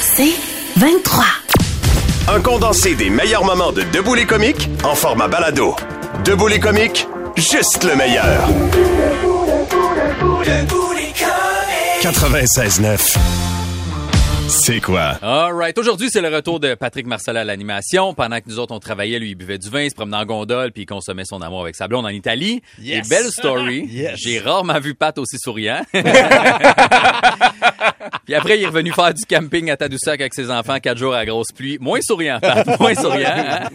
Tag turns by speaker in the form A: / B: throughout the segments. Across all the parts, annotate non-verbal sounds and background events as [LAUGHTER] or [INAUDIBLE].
A: C'est 23.
B: Un condensé des meilleurs moments de Debout les comiques en format balado. Debout les comiques, juste le meilleur. 96.9. C'est quoi?
C: All right. Aujourd'hui, c'est le retour de Patrick Marcelin à l'animation. Pendant que nous autres, on travaillait, lui, il buvait du vin, il se promenait en gondole, puis il consommait son amour avec sa blonde en Italie.
D: Yes.
C: Et belle story. [LAUGHS]
D: Yes.
C: J'ai rarement vu Pat aussi souriant. [LAUGHS] [LAUGHS] [LAUGHS] puis après, il est revenu faire du camping à Tadoussac avec ses enfants, quatre jours à grosse pluie. Moins souriant, Pat. [LAUGHS] Moins souriant. hein?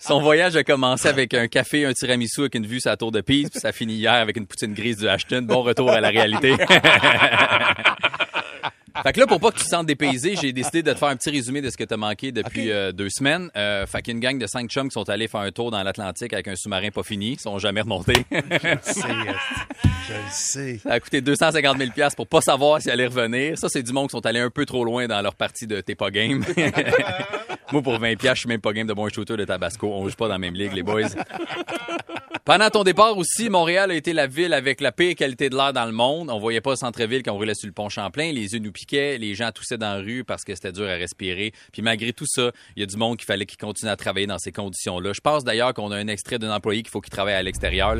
C: Son voyage a commencé avec un café, un tiramisu avec une vue sur la tour de Pise, puis ça finit hier avec une poutine grise du Ashton. Bon retour à la réalité. [LAUGHS] Fait que là, pour pas que tu te sentes dépaysé, j'ai décidé de te faire un petit résumé de ce que t'as manqué depuis euh, deux semaines. Euh, fait qu'il y a une gang de cinq chums qui sont allés faire un tour dans l'Atlantique avec un sous-marin pas fini. Ils sont jamais remontés. [LAUGHS]
D: C'est, euh, je le sais.
C: Ça a coûté 250 000 piastres pour pas savoir s'ils allaient revenir. Ça, c'est du monde qui sont allés un peu trop loin dans leur partie de T'es pas game. [LAUGHS] Moi, pour 20 piastres, je suis même pas game de bon shooter de Tabasco. On joue pas dans la même ligue, les boys. Pendant ton départ aussi, Montréal a été la ville avec la pire qualité de l'air dans le monde. On voyait pas le centre-ville quand on roulait sur le pont Champlain. Les yeux nous piquaient, les gens toussaient dans la rue parce que c'était dur à respirer. Puis malgré tout ça, il y a du monde qu'il fallait qu'il continue à travailler dans ces conditions-là. Je pense d'ailleurs qu'on a un extrait d'un employé qu'il faut qu'il travaille à l'extérieur.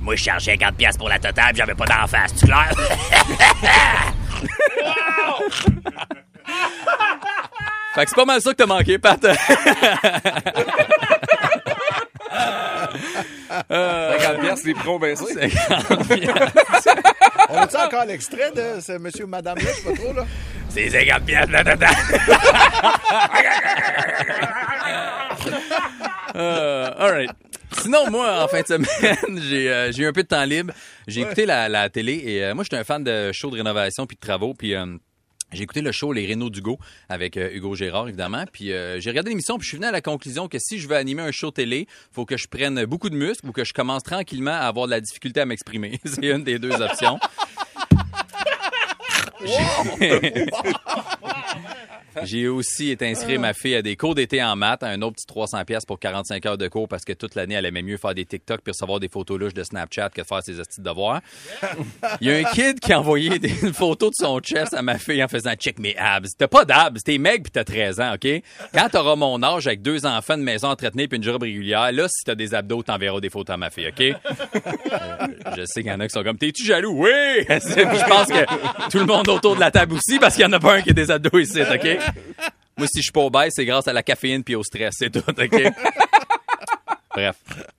E: Moi, je charge 50 pièces pour la totale, puis j'avais pas d'en face, tu clair? [LAUGHS] [LAUGHS]
C: Fait que c'est pas mal ça que t'as manqué, Pat. [LAUGHS]
F: 50 pièces, les pros baissés.
D: On a-tu encore l'extrait de ce monsieur ou madame-là? Je sais pas trop, là?
E: C'est 50 pièces la totale.
C: Euh, all right. Sinon, moi, en fin de semaine, j'ai euh, j'ai eu un peu de temps libre. J'ai écouté la, la télé et euh, moi, j'étais un fan de shows de rénovation puis de travaux. Puis euh, j'ai écouté le show Les Rénaux d'Hugo avec euh, Hugo Gérard, évidemment. Puis euh, j'ai regardé l'émission puis je suis venu à la conclusion que si je veux animer un show télé, faut que je prenne beaucoup de muscles ou que je commence tranquillement à avoir de la difficulté à m'exprimer. [LAUGHS] C'est une des deux options. [LAUGHS] [LAUGHS] J'ai aussi été inscrit ma fille à des cours d'été en maths, à un autre petit 300 pièces pour 45 heures de cours parce que toute l'année, elle aimait mieux faire des TikTok puis recevoir des photos louches de Snapchat que de faire ses astuces de devoirs. Il y a un kid qui a envoyé des, [LAUGHS] une photo de son chest à ma fille en faisant check mes abs. T'as pas d'abs, t'es maigre puis t'as 13 ans, OK? Quand t'auras mon âge avec deux enfants de maison entretenue puis une job régulière, là, si t'as des abdos, t'enverras des photos à ma fille, OK? Euh, je sais qu'il y en a qui sont comme, t'es-tu jaloux? Oui! [LAUGHS] je pense que tout le monde autour de la table aussi parce qu'il y en a pas un qui a des abdos ici, OK? Moi, si je suis pas obèse, c'est grâce à la caféine puis au stress, c'est tout, OK? [LAUGHS] Bref.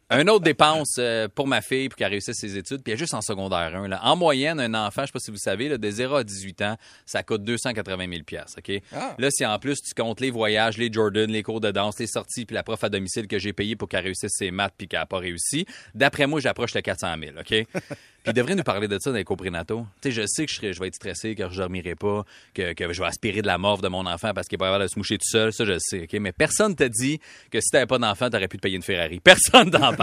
C: Un autre dépense euh, pour ma fille pour qu'elle réussisse ses études, puis elle est juste en secondaire 1. Là. En moyenne, un enfant, je sais pas si vous savez, là, de 0 à 18 ans, ça coûte 280 000 OK? Là, si en plus tu comptes les voyages, les Jordan, les cours de danse, les sorties, puis la prof à domicile que j'ai payé pour qu'elle réussisse ses maths puis qu'elle n'a pas réussi, d'après moi, j'approche le 400 000 OK? [LAUGHS] Puis il devrait nous parler de ça dans les cours prénataux. Tu sais, je sais que je, serai- je vais être stressé, que je dormirai pas, que, que je vais aspirer de la morve de mon enfant parce qu'il est pas capable de se moucher tout seul. Ça, je sais, OK? Mais personne t'a dit que si t'avais pas d'enfant, t'aurais pu te payer une Ferrari. Personne t'en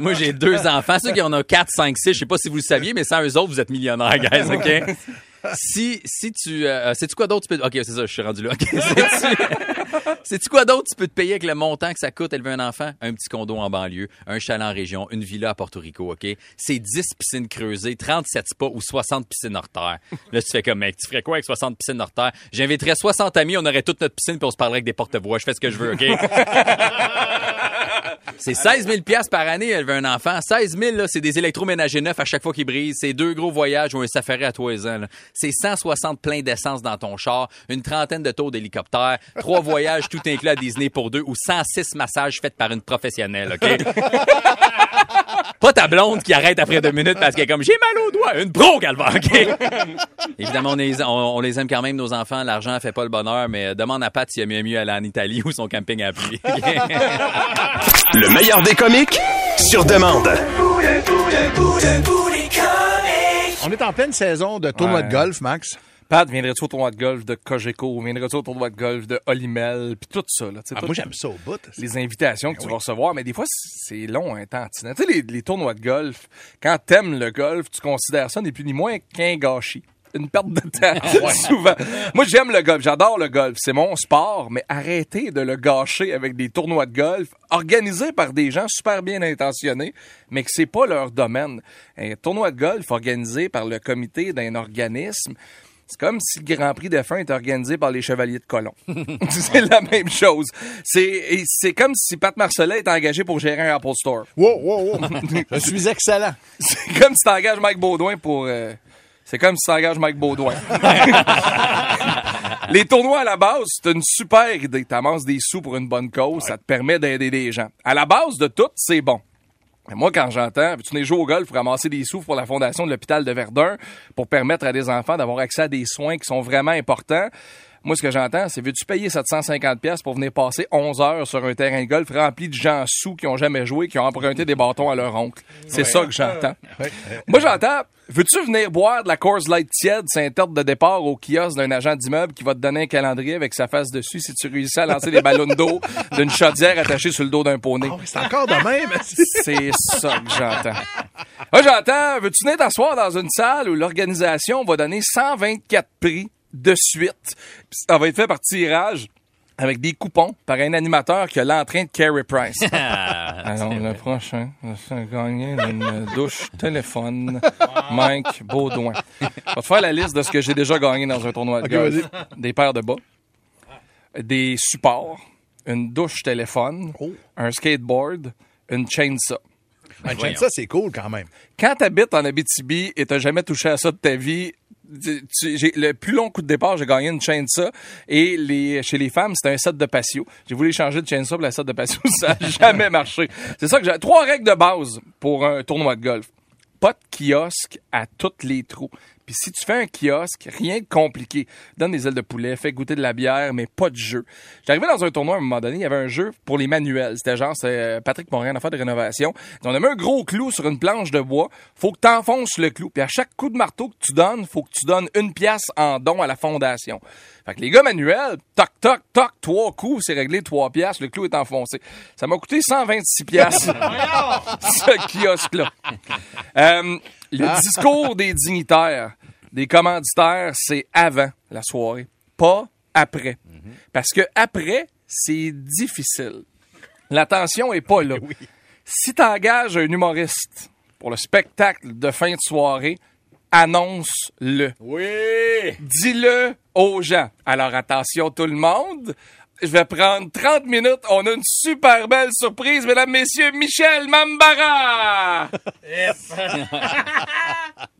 C: Moi, j'ai deux enfants. Ceux qui en ont 4, 5, 6, je sais pas si vous le saviez, mais sans eux autres, vous êtes millionnaires, guys, OK? Si, si tu... Euh, Sais-tu quoi d'autre tu peux... OK, c'est ça, je suis rendu là. OK, sais-tu... [LAUGHS] Sais-tu quoi d'autre tu peux te payer avec le montant que ça coûte élever un enfant? Un petit condo en banlieue, un chalet en région, une villa à Porto Rico, OK? C'est 10 piscines creusées, 37 spas ou 60 piscines hors terre. Là, tu fais comme, mec, tu ferais quoi avec 60 piscines hors terre? J'inviterais 60 amis, on aurait toute notre piscine puis on se parlerait avec des porte-voix. Je fais ce que je veux, OK? [LAUGHS] C'est 16 000 piastres par année élever un enfant. 16 000, là, c'est des électroménagers neufs à chaque fois qu'ils brisent. C'est deux gros voyages ou un safari à les ans. C'est 160 pleins d'essence dans ton char, une trentaine de tours d'hélicoptère, trois voyages tout inclus à Disney pour deux ou 106 massages faits par une professionnelle, OK? [LAUGHS] Pas ta blonde qui arrête après deux minutes parce qu'elle est comme j'ai mal au doigt. Une pro, Calvaire, OK? Évidemment, on les, on, on les aime quand même, nos enfants. L'argent fait pas le bonheur, mais demande à Pat s'il a mieux mieux aller en Italie ou son camping à pluie.
B: Le meilleur des comiques, sur demande.
D: On est en pleine saison de tournoi
F: Ouais.
D: de golf, Max.
F: Pat, viendrais-tu au tournoi de golf de Cogeco? Viendrais-tu au tournoi de golf de Olimel? Puis tout ça, là.
D: Ah,
F: tout-
D: moi, j'aime ça au bout.
F: les invitations que tu vas recevoir, mais des fois, c'est long, un temps. Tu sais, les, les tournois de golf, quand t'aimes le golf, tu considères ça ni plus ni moins qu'un gâchis. Une perte de temps, [LAUGHS] souvent. Moi, j'aime le golf, j'adore le golf, c'est mon sport, mais arrêtez de le gâcher avec des tournois de golf organisés par des gens super bien intentionnés, mais que c'est pas leur domaine. Un tournoi de golf organisé par le comité d'un organisme, C'est comme si le Grand Prix de fin était organisé par les Chevaliers de Colomb. [LAUGHS] c'est la même chose. C'est comme si Pat Marcellet était engagé pour gérer un Apple Store.
D: Wow, wow, wow. [LAUGHS] Je suis excellent.
F: C'est comme si t'engages Mike Baudouin pour... euh, c'est comme si t'engages Mike Baudouin. [LAUGHS] Les tournois à la base, c'est une super idée. T'amasses des sous pour une bonne cause, ça te permet d'aider des gens. À la base de tout, c'est bon. Moi, quand j'entends, tu n'es joué au golf pour ramasser des sous pour la fondation de l'hôpital de Verdun pour permettre à des enfants d'avoir accès à des soins qui sont vraiment importants. Moi, ce que j'entends, c'est veux-tu payer 750 pièces pour venir passer 11 heures sur un terrain de golf rempli de gens sous qui ont jamais joué, qui ont emprunté des bâtons à leur oncle? C'est ça que j'entends. Moi, j'entends, veux-tu venir boire de la Coors Light tiède, c'est un de départ au kiosque d'un agent d'immeuble qui va te donner un calendrier avec sa face dessus si tu réussis à lancer des ballons d'eau [LAUGHS] d'une chaudière attachée sur le dos d'un poney?
D: Ah c'est encore de même.
F: C'est ça que j'entends. Moi, j'entends, veux-tu venir t'asseoir dans une salle où l'organisation va donner 124 prix de suite? Ça va être fait par tirage avec des coupons par un animateur qui a l'entrain de Carey Price. [LAUGHS] [LAUGHS] Alors, le prochain, c'est gagner une douche téléphone Mike Baudouin. Je vais te faire la liste de ce que j'ai déjà gagné dans un tournoi de
D: Ok,
F: golf. Des paires de bas, des supports, une douche téléphone,
D: Oh.
F: un skateboard, une chainsaw.
D: Un chaîne, ça, c'est cool quand même.
F: Quand t'habites en Abitibi et t'as jamais touché à ça de ta vie, tu- tu- j'ai le plus long coup de départ, j'ai gagné une chaîne ça et les chez les femmes, c'était un set de patio. J'ai voulu changer de chaîne ça pour la set de patio, [LAUGHS] ça a [LAUGHS] jamais marché. C'est ça que j'ai trois règles de base pour un tournoi de golf. Pas de kiosque à tous les trous. Puis si tu fais un kiosque, rien de compliqué. Donne des ailes de poulet, fais goûter de la bière, mais pas de jeu. J'arrivais dans un tournoi à un moment donné, il y avait un jeu pour les manuels. C'était genre, c'est euh, Patrick Morin, affaire de rénovation. On a mis un gros clou sur une planche de bois. Faut que t'enfonces le clou. Puis à chaque coup de marteau que tu donnes, faut que tu donnes une pièce en don à la fondation. Fait que les gars manuels, toc, toc, toc, trois coups, c'est réglé trois pièces, le clou est enfoncé. Ça m'a coûté 126 pièces [LAUGHS] ce kiosque-là. Euh, le discours des dignitaires, des commanditaires, c'est avant la soirée, pas après. Parce que après, c'est difficile. L'attention est pas là. [LAUGHS] Si tu engages un humoriste pour le spectacle de fin de soirée, annonce-le.
C: Oui!
F: Dis-le aux gens. Alors attention tout le monde. Je vais prendre 30 minutes. On a une super belle surprise, mesdames, messieurs. Michel Mambara! [LAUGHS]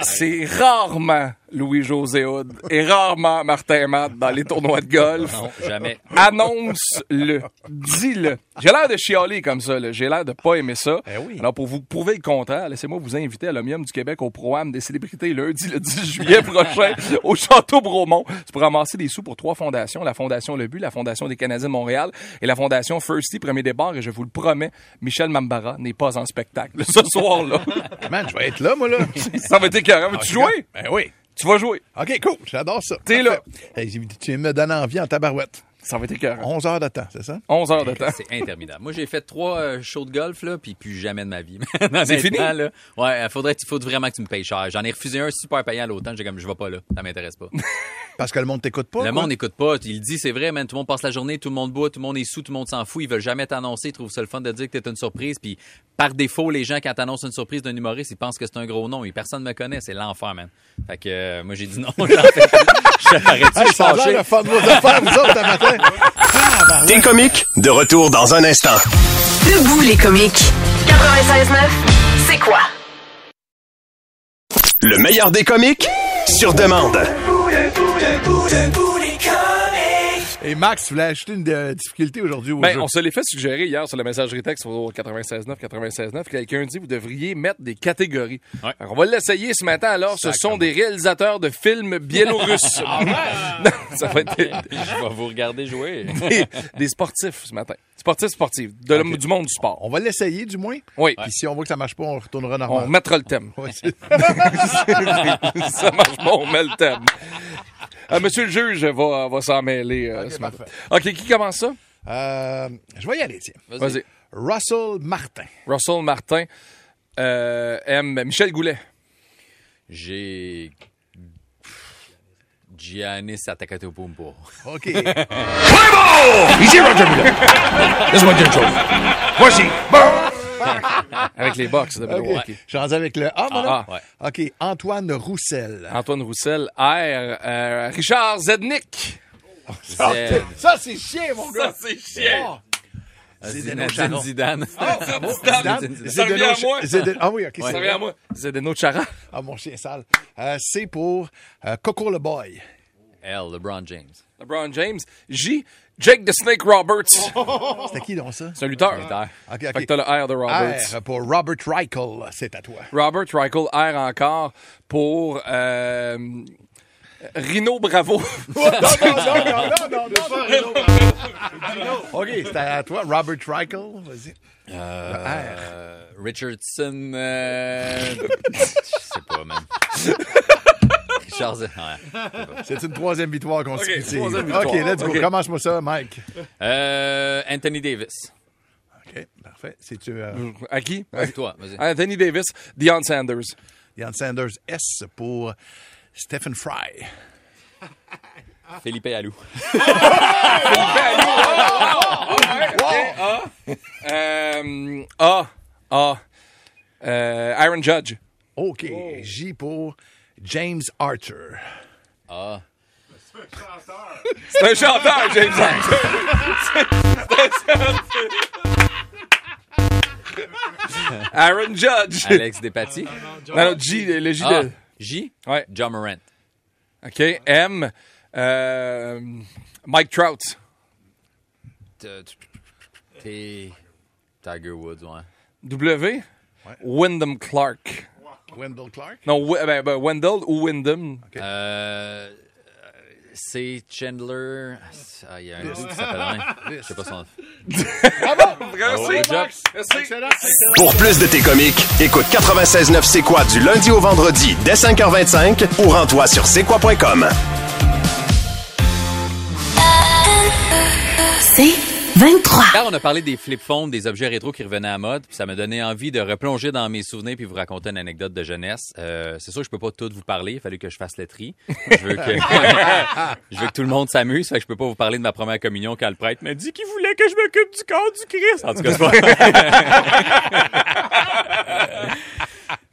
F: C'est rarement Louis-José Hood et rarement Martin Matt dans les tournois de golf.
C: Non, jamais.
F: Annonce-le. Dis-le. J'ai l'air de chialer comme ça. là. J'ai l'air de pas aimer ça.
D: Eh oui.
F: Alors, pour vous prouver le contraire, laissez-moi vous inviter à l'Omnium du Québec au Pro-Am des célébrités lundi, le 10 juillet prochain, [LAUGHS] au Château Bromont. C'est pour ramasser des sous pour trois fondations. La Fondation Le But, la Fondation des Canadiens de Montréal et la Fondation Firsty Premier Départ. Et je vous le promets, Michel Mambara n'est pas en spectacle ce soir-là. [LAUGHS]
D: Man, je vais être là, moi, là.
F: ça va être écœurant. Veux-tu jouer?
D: Ben oui.
F: Tu vas jouer.
D: OK, cool. J'adore ça.
F: T'es là.
D: Hey, tu me donnes envie en tabarouette.
F: Ça va être écœurant.
D: 11 heures de temps, c'est ça?
F: 11 heures de temps.
C: C'est interminable. Moi, j'ai fait trois euh, shows de golf, là, puis plus jamais de ma vie. [LAUGHS]
F: C'est fini?
C: Là, ouais, faudrait, faut vraiment que tu me payes cher. J'en ai refusé un super payant à l'automne. J'ai comme, je vais pas là. Ça m'intéresse pas. [LAUGHS]
D: Parce que le monde t'écoute pas.
C: le
D: quoi.
C: monde n'écoute pas. Il dit, c'est vrai, man. Tout le monde passe la journée, tout le monde boit, tout le monde est sous, tout le monde s'en fout. Ils veulent jamais t'annoncer. Ils trouvent ça le fun de dire que t'es une surprise. Puis, par défaut, les gens, quand t'annonces une surprise d'un humoriste, ils pensent que c'est un gros nom. Et personne me connaît. C'est l'enfer, man. Fait que, euh, moi, j'ai dit non. [LAUGHS] J'en fais je
D: Hey, ça a l'air de faire de vos affaires, vous autres, matin.
B: Des comiques, de retour dans un instant.
A: Debout les comiques. 96.9, c'est quoi?
B: Le meilleur des comiques, sur demande.
D: Et Max, tu voulais ajouter une euh, difficulté aujourd'hui au
F: Ben,
D: jeu.
F: on se l'est fait suggérer hier sur la messagerie texte au 96.9, 96.9. Quelqu'un dit vous devriez mettre des catégories.
C: Ouais.
F: Alors, on va l'essayer ce matin. Alors, ce sont des réalisateurs de films biélorusses. [LAUGHS] [LAUGHS] Non, ça va être [LAUGHS]
C: Je vais vous regarder jouer.
F: des- des sportifs ce matin. Sportifs, sportifs. De du monde du sport.
D: On va l'essayer, du moins?
F: Oui.
D: Puis si on voit que ça marche pas, on retournera
F: On
D: normal.
F: mettra le thème.
D: Ouais, c'est-
F: ça marche pas, on met le thème. Ah, monsieur le juge va, va s'en mêler euh, ce matin. OK, qui commence ça?
D: Euh, je vais y aller, tiens.
F: Vas-y.
D: Russell Martin.
F: Russell Martin euh, aime Michel Goulet.
C: J'ai Giannis Atakatopumpo.
D: OK. [LAUGHS]
G: Ici Roger Miller. Laisse-moi dire une chose. Voici. Bon. [LAUGHS]
F: Avec les box de
D: OK.
F: Milwaukee.
D: Je suis rendu avec le A, mon
F: Ah,
D: homme?
C: ouais.
D: OK. Antoine Roussel.
F: Antoine Roussel, R. euh, Richard Zednik.
D: Ça, c'est chien, mon gars.
F: c'est chiant.
D: Zdeno
C: Zinedine
D: Chara.
C: Zidane.
D: Zidane?
F: Ça revient à
D: Zdeno-
F: moi.
D: Zdeno- Ah oui, OK.
F: Ça
D: c'est
F: revient à moi. Zdeno Chara.
D: Ah, mon chien sale. Euh, C pour euh, Coco le Boy.
C: L, LeBron James.
F: LeBron James. J. Jake the Snake Roberts. [LAUGHS]
D: C'était qui, donc, ça?
F: C'est un lutteur.
C: Lutteur.
D: OK,
F: Fait que t'as le R de Roberts.
D: R pour Robert Reichel. C'est à toi.
F: Robert Reichel, R encore pour euh, Rino Bravo. [LAUGHS]
D: non, non, non, non, non, non, OK, c'est à toi. Robert Reichel. Vas-y.
C: Euh, Richardson. euh, [LAUGHS] Je sais pas, man. Z- ouais. [LAUGHS]
D: C'est une troisième victoire consécutive.
F: troisième victoire.
D: OK, let's go.
F: OK.
D: Commence-moi ça, Mike.
C: Euh, Anthony Davis.
D: OK, parfait. C'est-tu euh,
F: à qui?
C: C'est toi, vas-y.
F: Anthony Davis, Deion Sanders.
D: Ian Sanders S pour Stephen Fry?
C: Philippe Allou.
F: Euh, A. A. Euh, Aaron Judge.
D: OK. J pour James Archer.
C: Ah.
F: C'est un chanteur, James Arthur. C'est un. Aaron Judge.
C: Alex Despatie.
F: Non, non, G, le, le J
C: Ah.
F: de...
C: J.
F: Ouais.
C: John Morant.
F: OK. M. Euh, Mike Trout.
C: T- T. Tiger Woods, ouais.
F: W. Wyndham Clark.
D: Wendell Clark?
F: Non, ben, ben, Wendell ou Wyndham.
C: Euh, c'est Chandler. Ah, il y a un gars qui s'appelle rien. [LAUGHS] Je sais pas son nom.
F: Merci,
C: job.
F: Merci.
B: Pour plus de tes comiques, écoute 96.9 C'est quoi du lundi au vendredi dès 5h25 ou rends-toi sur c'est quoi.com.
A: C'est 23.
C: Quand on a parlé des flip phones, des objets rétro qui revenaient à mode, puis ça m'a donné envie de replonger dans mes souvenirs puis vous raconter une anecdote de jeunesse. Euh, c'est sûr que je peux pas tout vous parler, il fallait que je fasse le tri. Je veux que, [LAUGHS] je veux que tout le monde s'amuse, fait que je peux pas vous parler de ma première communion quand le prêtre m'a dit qu'il voulait que je m'occupe du corps du Christ. En tout cas, c'est pas... [LAUGHS]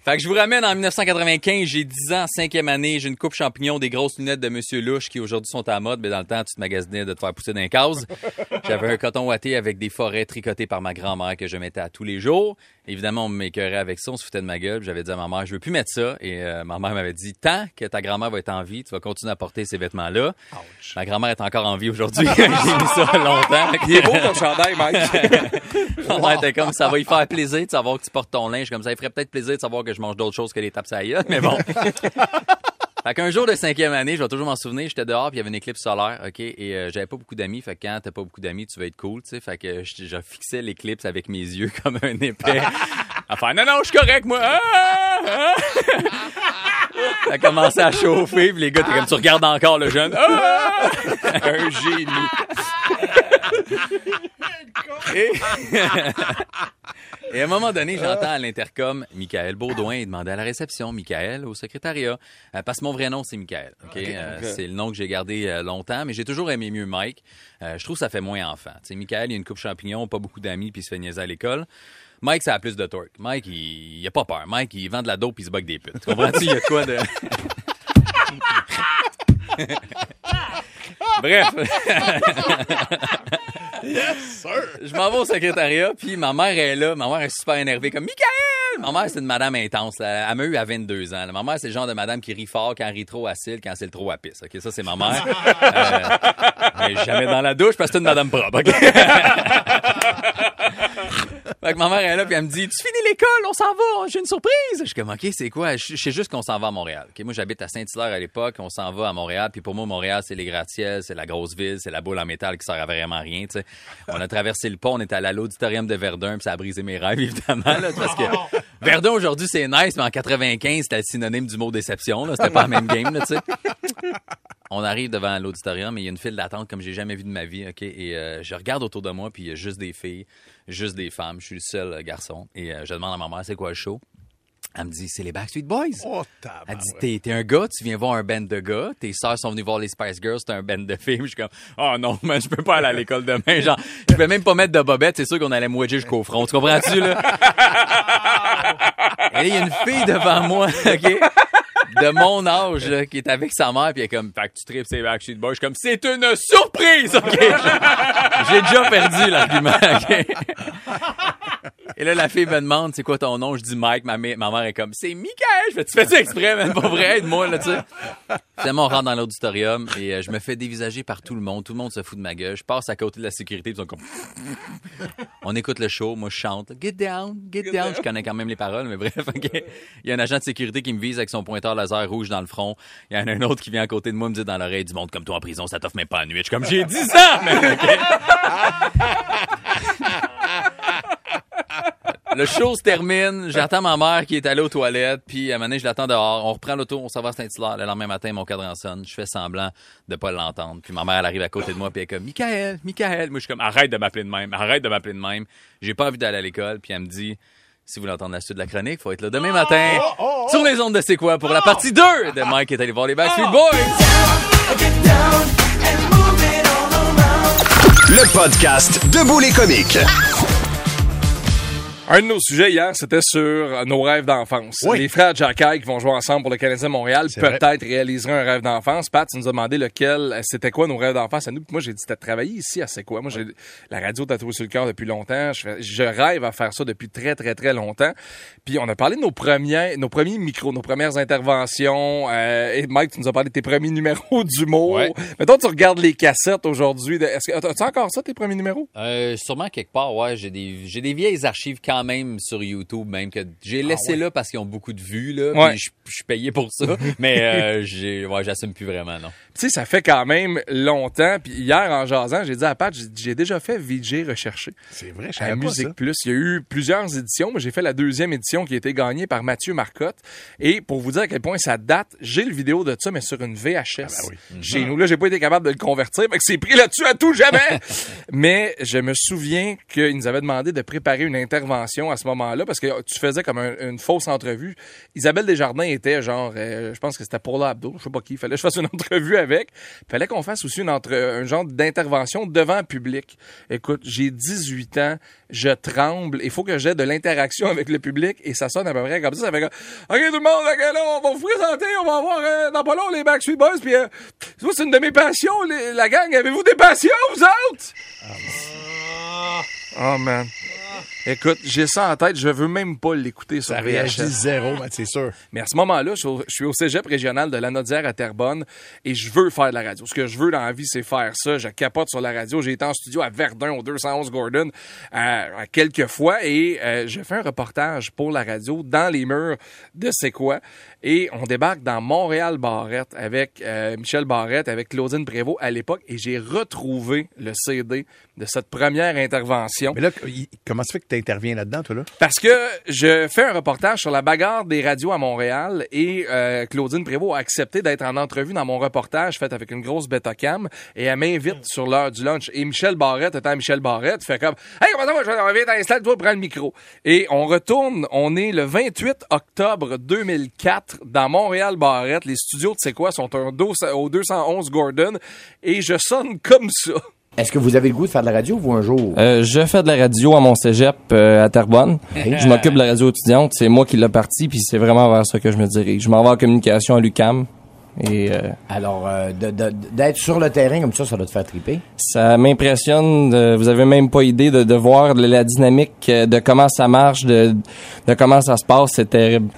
C: Fait que je vous ramène en 1995, j'ai 10 ans, cinquième année, j'ai une coupe champignon, des grosses lunettes de Monsieur Louche qui aujourd'hui sont à la mode, mais dans le temps, tu te magasinais de te faire pousser d'un case. [LAUGHS] J'avais un coton ouaté avec des forêts tricotées par ma grand-mère que je mettais à tous les jours. Évidemment, on m'écœurait avec ça, on se foutait de ma gueule. J'avais dit à ma mère, je veux plus mettre ça. Et euh, ma mère m'avait dit, tant que ta grand-mère va être en vie, tu vas continuer à porter ces vêtements-là. Ma grand-mère est encore en vie aujourd'hui. [LAUGHS] j'ai mis ça longtemps.
F: Il est beau ton chandail, Mike. [LAUGHS]
C: Ma mère était comme, ça va y faire plaisir de savoir que tu portes ton linge. Comme ça, il ferait peut-être plaisir de savoir que je mange d'autres choses que les tapes à mais bon. [LAUGHS] Fait qu'un jour de cinquième année, je vais toujours m'en souvenir, j'étais dehors puis il y avait une éclipse solaire, OK, et euh, j'avais pas beaucoup d'amis, fait que quand t'as pas beaucoup d'amis, tu vas être cool, tu sais, fait que je, je fixais l'éclipse avec mes yeux [LAUGHS] comme un épais. [LAUGHS] à faire non non, je suis correct moi. Ah, ah. Ça a commencé à chauffer, puis les gars, t'es comme tu regardes encore le jeune. Ah! un génie. [LAUGHS] Et... [LAUGHS] Et à un moment donné, j'entends à l'intercom Michael Baudouin il demandait à la réception, Michael au secrétariat. Euh, parce que mon vrai nom, c'est Michael. OK? Euh, C'est le nom que j'ai gardé euh, longtemps, mais j'ai toujours aimé mieux Mike. Euh, je trouve que ça fait moins enfant. Sais, Michael, il a une coupe champignon, pas beaucoup d'amis, puis il se fait niaiser à l'école. Mike, ça a plus de torque. Mike, il, il a pas peur. Mike, il vend de la dope puis il se bug des putes. Tu comprends-tu? Il y a de quoi de... [LAUGHS] Bref. [LAUGHS] Je m'en vais au secrétariat, puis ma mère est là. Ma mère est super énervée, comme Michael! Ma mère, c'est une madame intense. là. Elle m'a eu à 22 ans. là. Ma mère, c'est le genre de madame qui rit fort quand elle rit trop acide, quand c'est le trop à pisse. OK, ça, c'est ma mère. [LAUGHS] Euh, mais jamais dans la douche parce que c'est une madame propre. OK? [LAUGHS] Ma mère est là, puis elle me dit Tu finis l'école, on s'en va, j'ai une surprise. Je suis comme OK, c'est quoi? Je sais juste qu'on s'en va à Montréal. OK, moi, j'habite à Saint-Hilaire à l'époque, on s'en va à Montréal, puis pour moi, Montréal, c'est les gratte-ciels, c'est la grosse ville, c'est la boule en métal qui sert à vraiment rien. tu sais. On a traversé le pont, on est à l'auditorium de Verdun, puis ça a brisé mes rêves, [LAUGHS] évidemment, là, parce que Verdun aujourd'hui, c'est nice, mais en 95, c'était synonyme du mot déception. là. C'était pas la même game, tu sais. On arrive devant l'auditorium et il y a une file d'attente comme j'ai jamais vu de ma vie, OK? Et euh, je regarde autour de moi, puis il y a juste des filles, juste des femmes. Je suis le seul euh, garçon. Et euh, je demande à ma mère, c'est quoi le show? Elle me dit, c'est les Backstreet Boys.
D: Oh,
C: Elle dit, t'es, t'es un gars, tu viens voir un band de gars, tes sœurs sont venues voir les Spice Girls, c'est un band de filles. Je suis comme, oh non, man, je peux pas aller à l'école demain. Genre, je peux même pas mettre de bobette, c'est sûr qu'on allait me jusqu'au front. Tu comprends-tu, là? [LAUGHS] Et là, il y a une fille devant moi, [LAUGHS] OK? De mon âge, là, qui est avec sa mère, puis elle est comme, fait que tu tripes ces Backstreet Boys. Je suis comme, c'est une surprise, OK? [LAUGHS] J'ai déjà perdu l'argument, OK? Et là, la fille me demande, c'est quoi ton nom? Je dis Mike. Ma, mè- ma mère est comme, c'est Michael. Je fais, tu fais ça exprès, man, pas vrai, aide-moi, là, tu sais. Finalement, on rentre dans l'auditorium et euh, je me fais dévisager par tout le monde. Tout le monde se fout de ma gueule. Je passe à côté de la sécurité, ils sont comme, on écoute le show, moi je chante, get down, get, down. Je connais quand même les paroles, mais bref, ok? Il y a un agent de sécurité qui me vise avec son pointeur rouge dans le front. Il y en a un autre qui vient à côté de moi me dit dans l'oreille du monde comme toi en prison, ça t'offre même pas la nuit. Je suis comme, j'ai 10 ans, [LAUGHS] mais Le show se termine, j'attends ma mère qui est allée aux toilettes, puis à un moment je l'attends dehors. On reprend l'auto, on s'en va à Saint-Hilaire. Le lendemain matin, mon cadran sonne. Je fais semblant de pas l'entendre. Puis ma mère, elle arrive à côté de moi, puis elle est comme, Michael, Michael. Moi, je suis comme, arrête de m'appeler de même, arrête de m'appeler de même. J'ai pas envie d'aller à l'école, puis elle me dit, si vous voulez entendre la suite de la chronique, faut être là demain matin, sur les ondes de C'est quoi, pour la partie 2 de Mike qui est allé voir les Backstreet Boys.
B: Le podcast Debout les comiques.
F: Un de nos sujets hier, c'était sur nos rêves d'enfance.
D: Oui.
F: Les frères Jacky qui vont jouer ensemble pour le Canadien Montréal peut-être réaliseraient un rêve d'enfance. Pat, tu nous as demandé lequel, euh, c'était quoi nos rêves d'enfance à nous. Puis Moi, j'ai dit, c'était de travailler ici à C'est quoi? Moi, j'ai la radio tatouée sur le cœur depuis longtemps. Je, rêve à faire ça depuis très, très, très longtemps. Puis on a parlé de nos premiers, nos premiers micros, nos premières interventions. Euh, et Mike, tu nous as parlé de tes premiers numéros [LAUGHS] d'humour.
C: Ouais.
F: Mettons, tu regardes les cassettes aujourd'hui. de- Est-ce que, as-tu encore ça, tes premiers numéros?
C: Euh, sûrement quelque part, ouais. J'ai des, j'ai des vieilles archives quand même sur YouTube, même que j'ai laissé là parce qu'ils ont beaucoup de vues, là.
F: Ouais.
C: Puis je, je suis payé pour ça. [LAUGHS] mais euh, j'ai, ouais, j'assume plus vraiment, non.
F: Tu sais, ça fait quand même longtemps. Puis hier, en jasant, j'ai dit à Pat, j'ai déjà fait VJ recherché
D: C'est vrai, je
F: à
D: pas
F: Musique
D: ça.
F: Plus. Il y a eu plusieurs éditions, mais j'ai fait la deuxième édition qui a été gagnée par Mathieu Marcotte. Et pour vous dire à quel point ça date, j'ai le vidéo de ça, mais sur une VHS.
D: Ah ben oui.
F: Chez nous, là, j'ai pas été capable de le convertir, mais que c'est pris là-dessus à tout jamais. [LAUGHS] mais je me souviens qu'ils nous avaient demandé de préparer une intervention à ce moment-là, parce que tu faisais comme un- une fausse entrevue. Isabelle Desjardins était genre, euh, je pense que c'était Paula Abdo, je sais pas qui, fallait que je fasse une [LAUGHS] entrevue avec. Fallait qu'on fasse aussi une un genre d'intervention devant le public. Écoute, j'ai 18 ans, je tremble, il faut que j'ai de l'interaction avec le public et ça sonne à peu près comme ça. Ça fait OK tout le monde, on va vous présenter, on va avoir euh, dans pas long les Backstreet Boys, puis euh, c'est une de mes passions, la gang. Avez-vous des passions, vous autres? Oh man. Écoute, j'ai ça en tête, je veux même pas l'écouter sur
D: Ça
F: VHS.
D: réagit zéro, mais c'est sûr.
F: Mais à ce moment-là, je suis au- je suis au cégep régional de Lanaudière à Terrebonne et je veux faire de la radio. Ce que je veux dans la vie, c'est faire ça. Je capote sur la radio. J'ai été en studio à Verdun, au 211 Gordon, à, à quelques fois et euh, j'ai fait un reportage pour la radio dans les murs de C'est quoi. Et on débarque dans Montréal-Barrette avec euh, Michel Barrette, avec Claudine Prévost à l'époque et j'ai retrouvé le CD de cette première intervention.
D: Mais là, comment ça fait que tu interviens là-dedans, toi, là?
F: Parce que je fais un reportage sur la bagarre des radios à Montréal et euh, Claudine Prévost a accepté d'être en entrevue dans mon reportage fait avec une grosse bêta-cam et elle m'invite sur l'heure du lunch. Et Michel Barrette, étant Michel Barrette, fait comme « Hey, comment ça va? Je vais t'installer, toi, prends le micro. » Et on retourne, on est le 28 octobre 2004 dans Montréal-Barrette. Les studios de C'est quoi sont au 200 au 211 Gordon et je sonne comme ça.
G: Est-ce que vous avez le goût de faire de la radio, vous, un jour?
H: Euh, je fais de la radio à mon cégep euh, à Terrebonne. Je m'occupe de la radio étudiante. C'est moi qui l'ai parti, puis c'est vraiment vers ça que je me dirige. Je m'en vais en communication à l'UCAM. Et euh,
G: Alors, euh, d'être sur le terrain comme ça, ça doit te faire triper.
H: ça m'impressionne. vous avez même pas idée de, de voir la, la dynamique euh, de comment ça marche, de, de comment ça se passe. C'est terrible.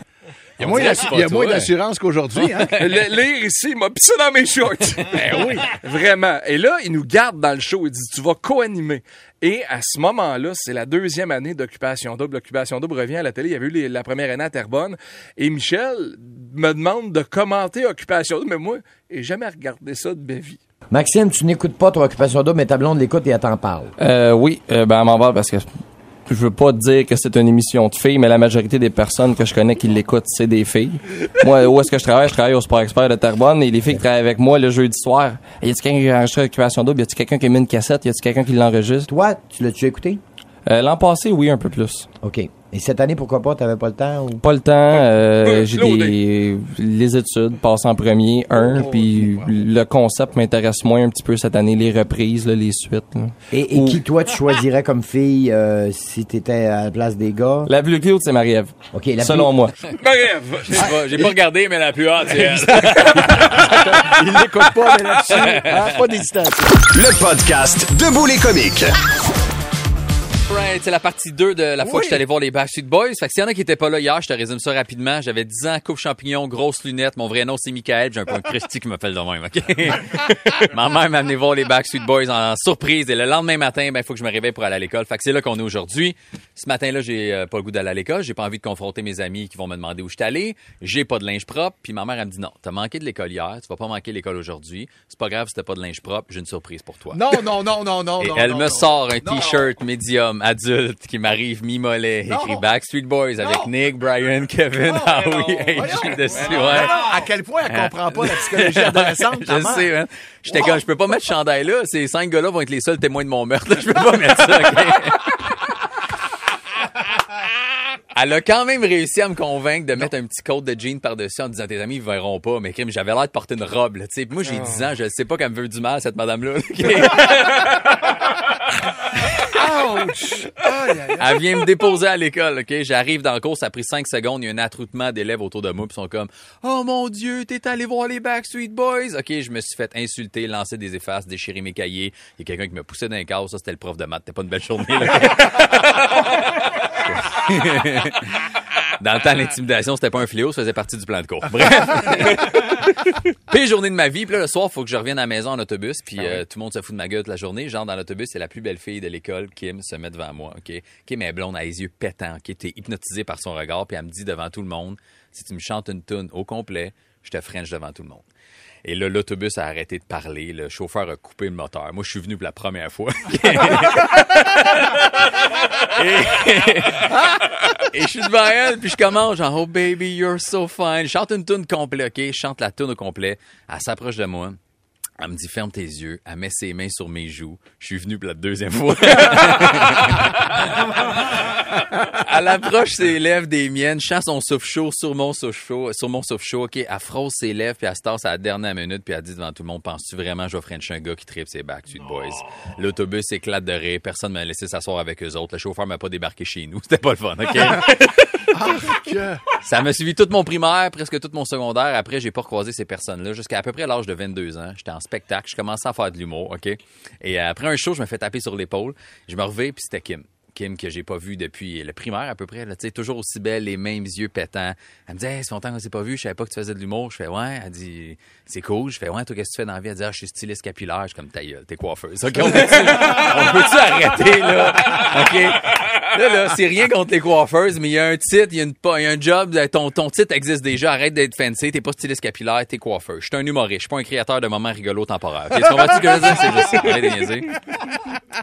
D: Il y a moins d'assu- y a d'assurance qu'aujourd'hui, hein? [LAUGHS]
F: Le lire ici, il m'a pissé dans mes shorts. [LAUGHS] ben oui. Vraiment. Et là, il nous garde dans le show. Il dit, tu vas co-animer. Et à ce moment-là, c'est la deuxième année d'Occupation Double. Occupation Double revient à la télé. Il y avait eu les- la première année à Terrebonne. Et Michel me demande de commenter Occupation Double. Mais moi, j'ai jamais regardé ça de ma vie.
G: Maxime, tu n'écoutes pas ton occupation double, mais ta blonde l'écoute et elle t'en parle.
H: Euh, oui, euh, ben, elle m'en va parce que je veux pas dire que c'est une émission de filles, mais la majorité des personnes que je connais qui l'écoutent, c'est des filles. [LAUGHS] moi, où est-ce que je travaille? Je travaille au Sport Expert de Terrebonne et les filles qui travaillent avec moi le jeudi soir. Y a-t-il quelqu'un qui a enregistré Occupation Double? Y a-t-il quelqu'un qui a mis une cassette? Y a-t-il quelqu'un qui l'enregistre?
G: Toi, tu l'as-tu écouté?
H: Euh, L'an passé, oui, un peu plus.
G: OK. Et cette année, pourquoi pas? T'avais pas le temps? Ou...
H: Pas le temps. euh, j'ai des les études passent en premier, un, puis le concept m'intéresse moins un petit peu cette année, les reprises, là, les suites. là.
G: Et, et
H: Ou-
G: qui, toi, tu choisirais comme fille euh, si t'étais à la place des gars?
H: La plus cute, c'est Marie-Ève.
G: OK. La
H: Selon
G: plus-
H: moi.
F: Marie-Ève.
C: J'ai pas- J'ai pas regardé, mais la plus haute, c'est elle. [LAUGHS]
D: Il l'écoute pas, mais là-dessus, hein, pas d'hésitation.
B: Le podcast Debout les comiques.
C: Right, c'est la partie 2 de la fois que j'étais allé voir les Backstreet Boys. Fait que s'il y en a qui étaient pas là hier, je te résume ça rapidement. J'avais 10 ans, coupe champignon, grosses lunettes. Mon vrai nom, c'est Michael. J'ai un un Christy qui m'appelle de même, OK? [LAUGHS] Ma mère m'a amené voir les Backstreet Boys en surprise. Et le lendemain matin, ben, il faut que je me réveille pour aller à l'école. Fait que c'est là qu'on est aujourd'hui. Ce matin-là, j'ai euh, pas le goût d'aller à l'école. J'ai pas envie de confronter mes amis qui vont me demander où je suis allé. J'ai pas de linge propre. Puis ma mère, elle me dit non, t'as manqué de l'école hier. Tu vas pas manquer l'école aujourd'hui. C'est pas grave si t'as pas de linge propre. J'ai une surprise pour toi.
D: Non, non, non, non, non,
C: Et
D: non.
C: elle
D: non,
C: me
D: non.
C: sort un t-shirt médium adulte qui m'arrive mi-mollet, écrit Backstreet Boys avec
D: Non.
C: Nick, Brian, Kevin, Howie,
D: Voyons.
C: AJ dessus,
D: Non,
C: ouais.
D: non, à quel point elle comprend pas la psychologie adolescente, [LAUGHS]
C: Je sais, man. J'étais comme, je peux pas mettre ce chandail-là. Ces cinq gars-là vont être les seuls témoins de mon meurtre. Je peux pas mettre ça, OK? [LAUGHS] Elle a quand même réussi à me convaincre de mettre un petit coat de jean par-dessus en disant tes amis ils verront pas. Mais crime, j'avais l'air de porter une robe. Là, moi j'ai 10 ans, je sais pas qu'elle me veut du mal cette madame-là. OK?
D: Ouch! [LAUGHS]
C: Elle vient me déposer à l'école, OK? J'arrive dans le cours, ça a pris cinq secondes, il y a un attroupement d'élèves autour de moi, puis ils sont comme « Oh mon Dieu, t'es allé voir les Backstreet Boys? » OK, je me suis fait insulter, lancer des effaces, déchirer mes cahiers. Il y a quelqu'un qui me poussait dans les cases, ça c'était le prof de maths. C'était pas une belle journée, là. [LAUGHS] [LAUGHS] Dans le temps, [LAUGHS] l'intimidation, c'était pas un fléau, ça faisait partie du plan de cours. Bref. [LAUGHS] Pire journée de ma vie. Puis là, le soir, faut que je revienne à la maison en autobus. Puis euh, tout le monde se fout de ma gueule toute la journée. Genre, dans l'autobus, c'est la plus belle fille de l'école, Kim, se met devant moi. OK? Kim est blonde, a les yeux pétants. Qui était hypnotisée par son regard. Puis elle me dit devant tout le monde, si tu me chantes une tune au complet, je te french devant tout le monde. Et là, l'autobus a arrêté de parler. Le chauffeur a coupé le moteur. Moi, je suis venu pour la première fois. [LAUGHS] Et je suis devant elle, puis je commence, genre, oh baby, you're so fine. Je chante une tune complète, OK? Je chante la tune au complet. Elle s'approche de moi. Elle me dit, ferme tes yeux. Elle met ses mains sur mes joues. Je suis venu pour la deuxième fois. [LAUGHS] Elle approche ses lèvres des miennes, chante son souffle chaud sur mon souffle chaud, sur mon souffle chaud, OK? Elle frosse ses lèvres, puis elle se tasse à la dernière minute, puis elle dit devant tout le monde, penses-tu vraiment que je vais frencher un gars qui tripe ses Backstreet Boys? L'autobus éclate de rire, personne m'a laissé s'asseoir avec eux autres. Le chauffeur m'a pas débarqué chez nous. [LAUGHS] C'était pas le fun, OK? [LAUGHS]
D: Que-
C: Ça m'a suivi toute mon primaire, presque tout mon secondaire. Après, j'ai pas recroisé ces personnes-là jusqu'à à peu près l'âge de 22 ans. J'étais en spectacle, je commençais à faire de l'humour, OK? Et euh, après un show, je me fais taper sur l'épaule. Je me revais, puis c'était Kim. Kim que j'ai pas vu depuis le primaire à peu près, là, toujours aussi belle, les mêmes yeux pétants. Elle me dit, hey, c'est longtemps qu'on s'est pas vu, je savais pas que tu faisais de l'humour. Je fais, ouais. Elle dit, c'est cool. Je fais, ouais, toi, qu'est-ce que tu fais dans la vie? Elle dit, ah, je suis styliste capillaire. Je suis comme, ta gueule, t'es coiffeuse. OK, on peut-tu, on peut-tu arrêter, là? OK? Là, là, c'est rien contre les coiffeuses, mais il y a un titre, il y a, une, y a un job, ton, ton titre existe déjà, arrête d'être fancy, t'es pas styliste capillaire, t'es coiffeur. Je suis un humoriste, je suis pas un créateur de moments rigolos temporaires. Tu que je veux dire? C'est juste.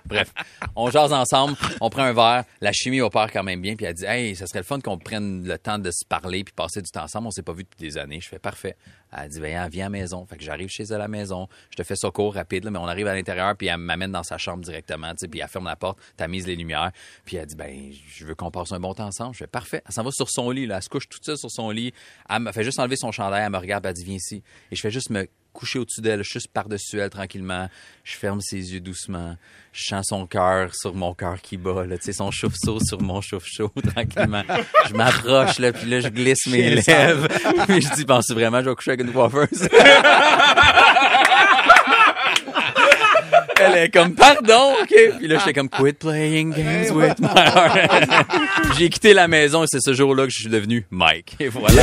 C: Bref, on jase ensemble, on prend un verre, la chimie opère quand même bien, puis elle dit Hey, ça serait le fun qu'on prenne le temps de se parler puis passer du temps ensemble, on s'est pas vu depuis des années. Je fais parfait. Elle dit Ben, viens à la maison. Fait que j'arrive chez elle à la maison, je te fais ça rapide, là, mais on arrive à l'intérieur, puis elle m'amène dans sa chambre directement, puis elle ferme la porte, tamise les lumières, puis elle dit Ben, je veux qu'on passe un bon temps ensemble. Je fais parfait. Elle s'en va sur son lit, là, elle se couche toute seule sur son lit, elle me fait juste enlever son chandail, elle me regarde, elle dit Viens ici. Et je fais juste me coucher au-dessus d'elle, juste par-dessus elle tranquillement. Je ferme ses yeux doucement. Je sens son cœur sur mon cœur qui bat, là, tu sais, son chauffe-chaud sur mon chauffe-chaud [LAUGHS] tranquillement. Je m'approche, là, puis là, je glisse mes lèvres. [LAUGHS] Puis je dis, penses-tu vraiment je vais coucher avec une coiffeuse? Elle est comme, pardon, OK. Puis là, j'étais comme, quit playing games with my heart. [LAUGHS] J'ai quitté la maison et c'est ce jour-là que je suis devenu Mike. Et voilà.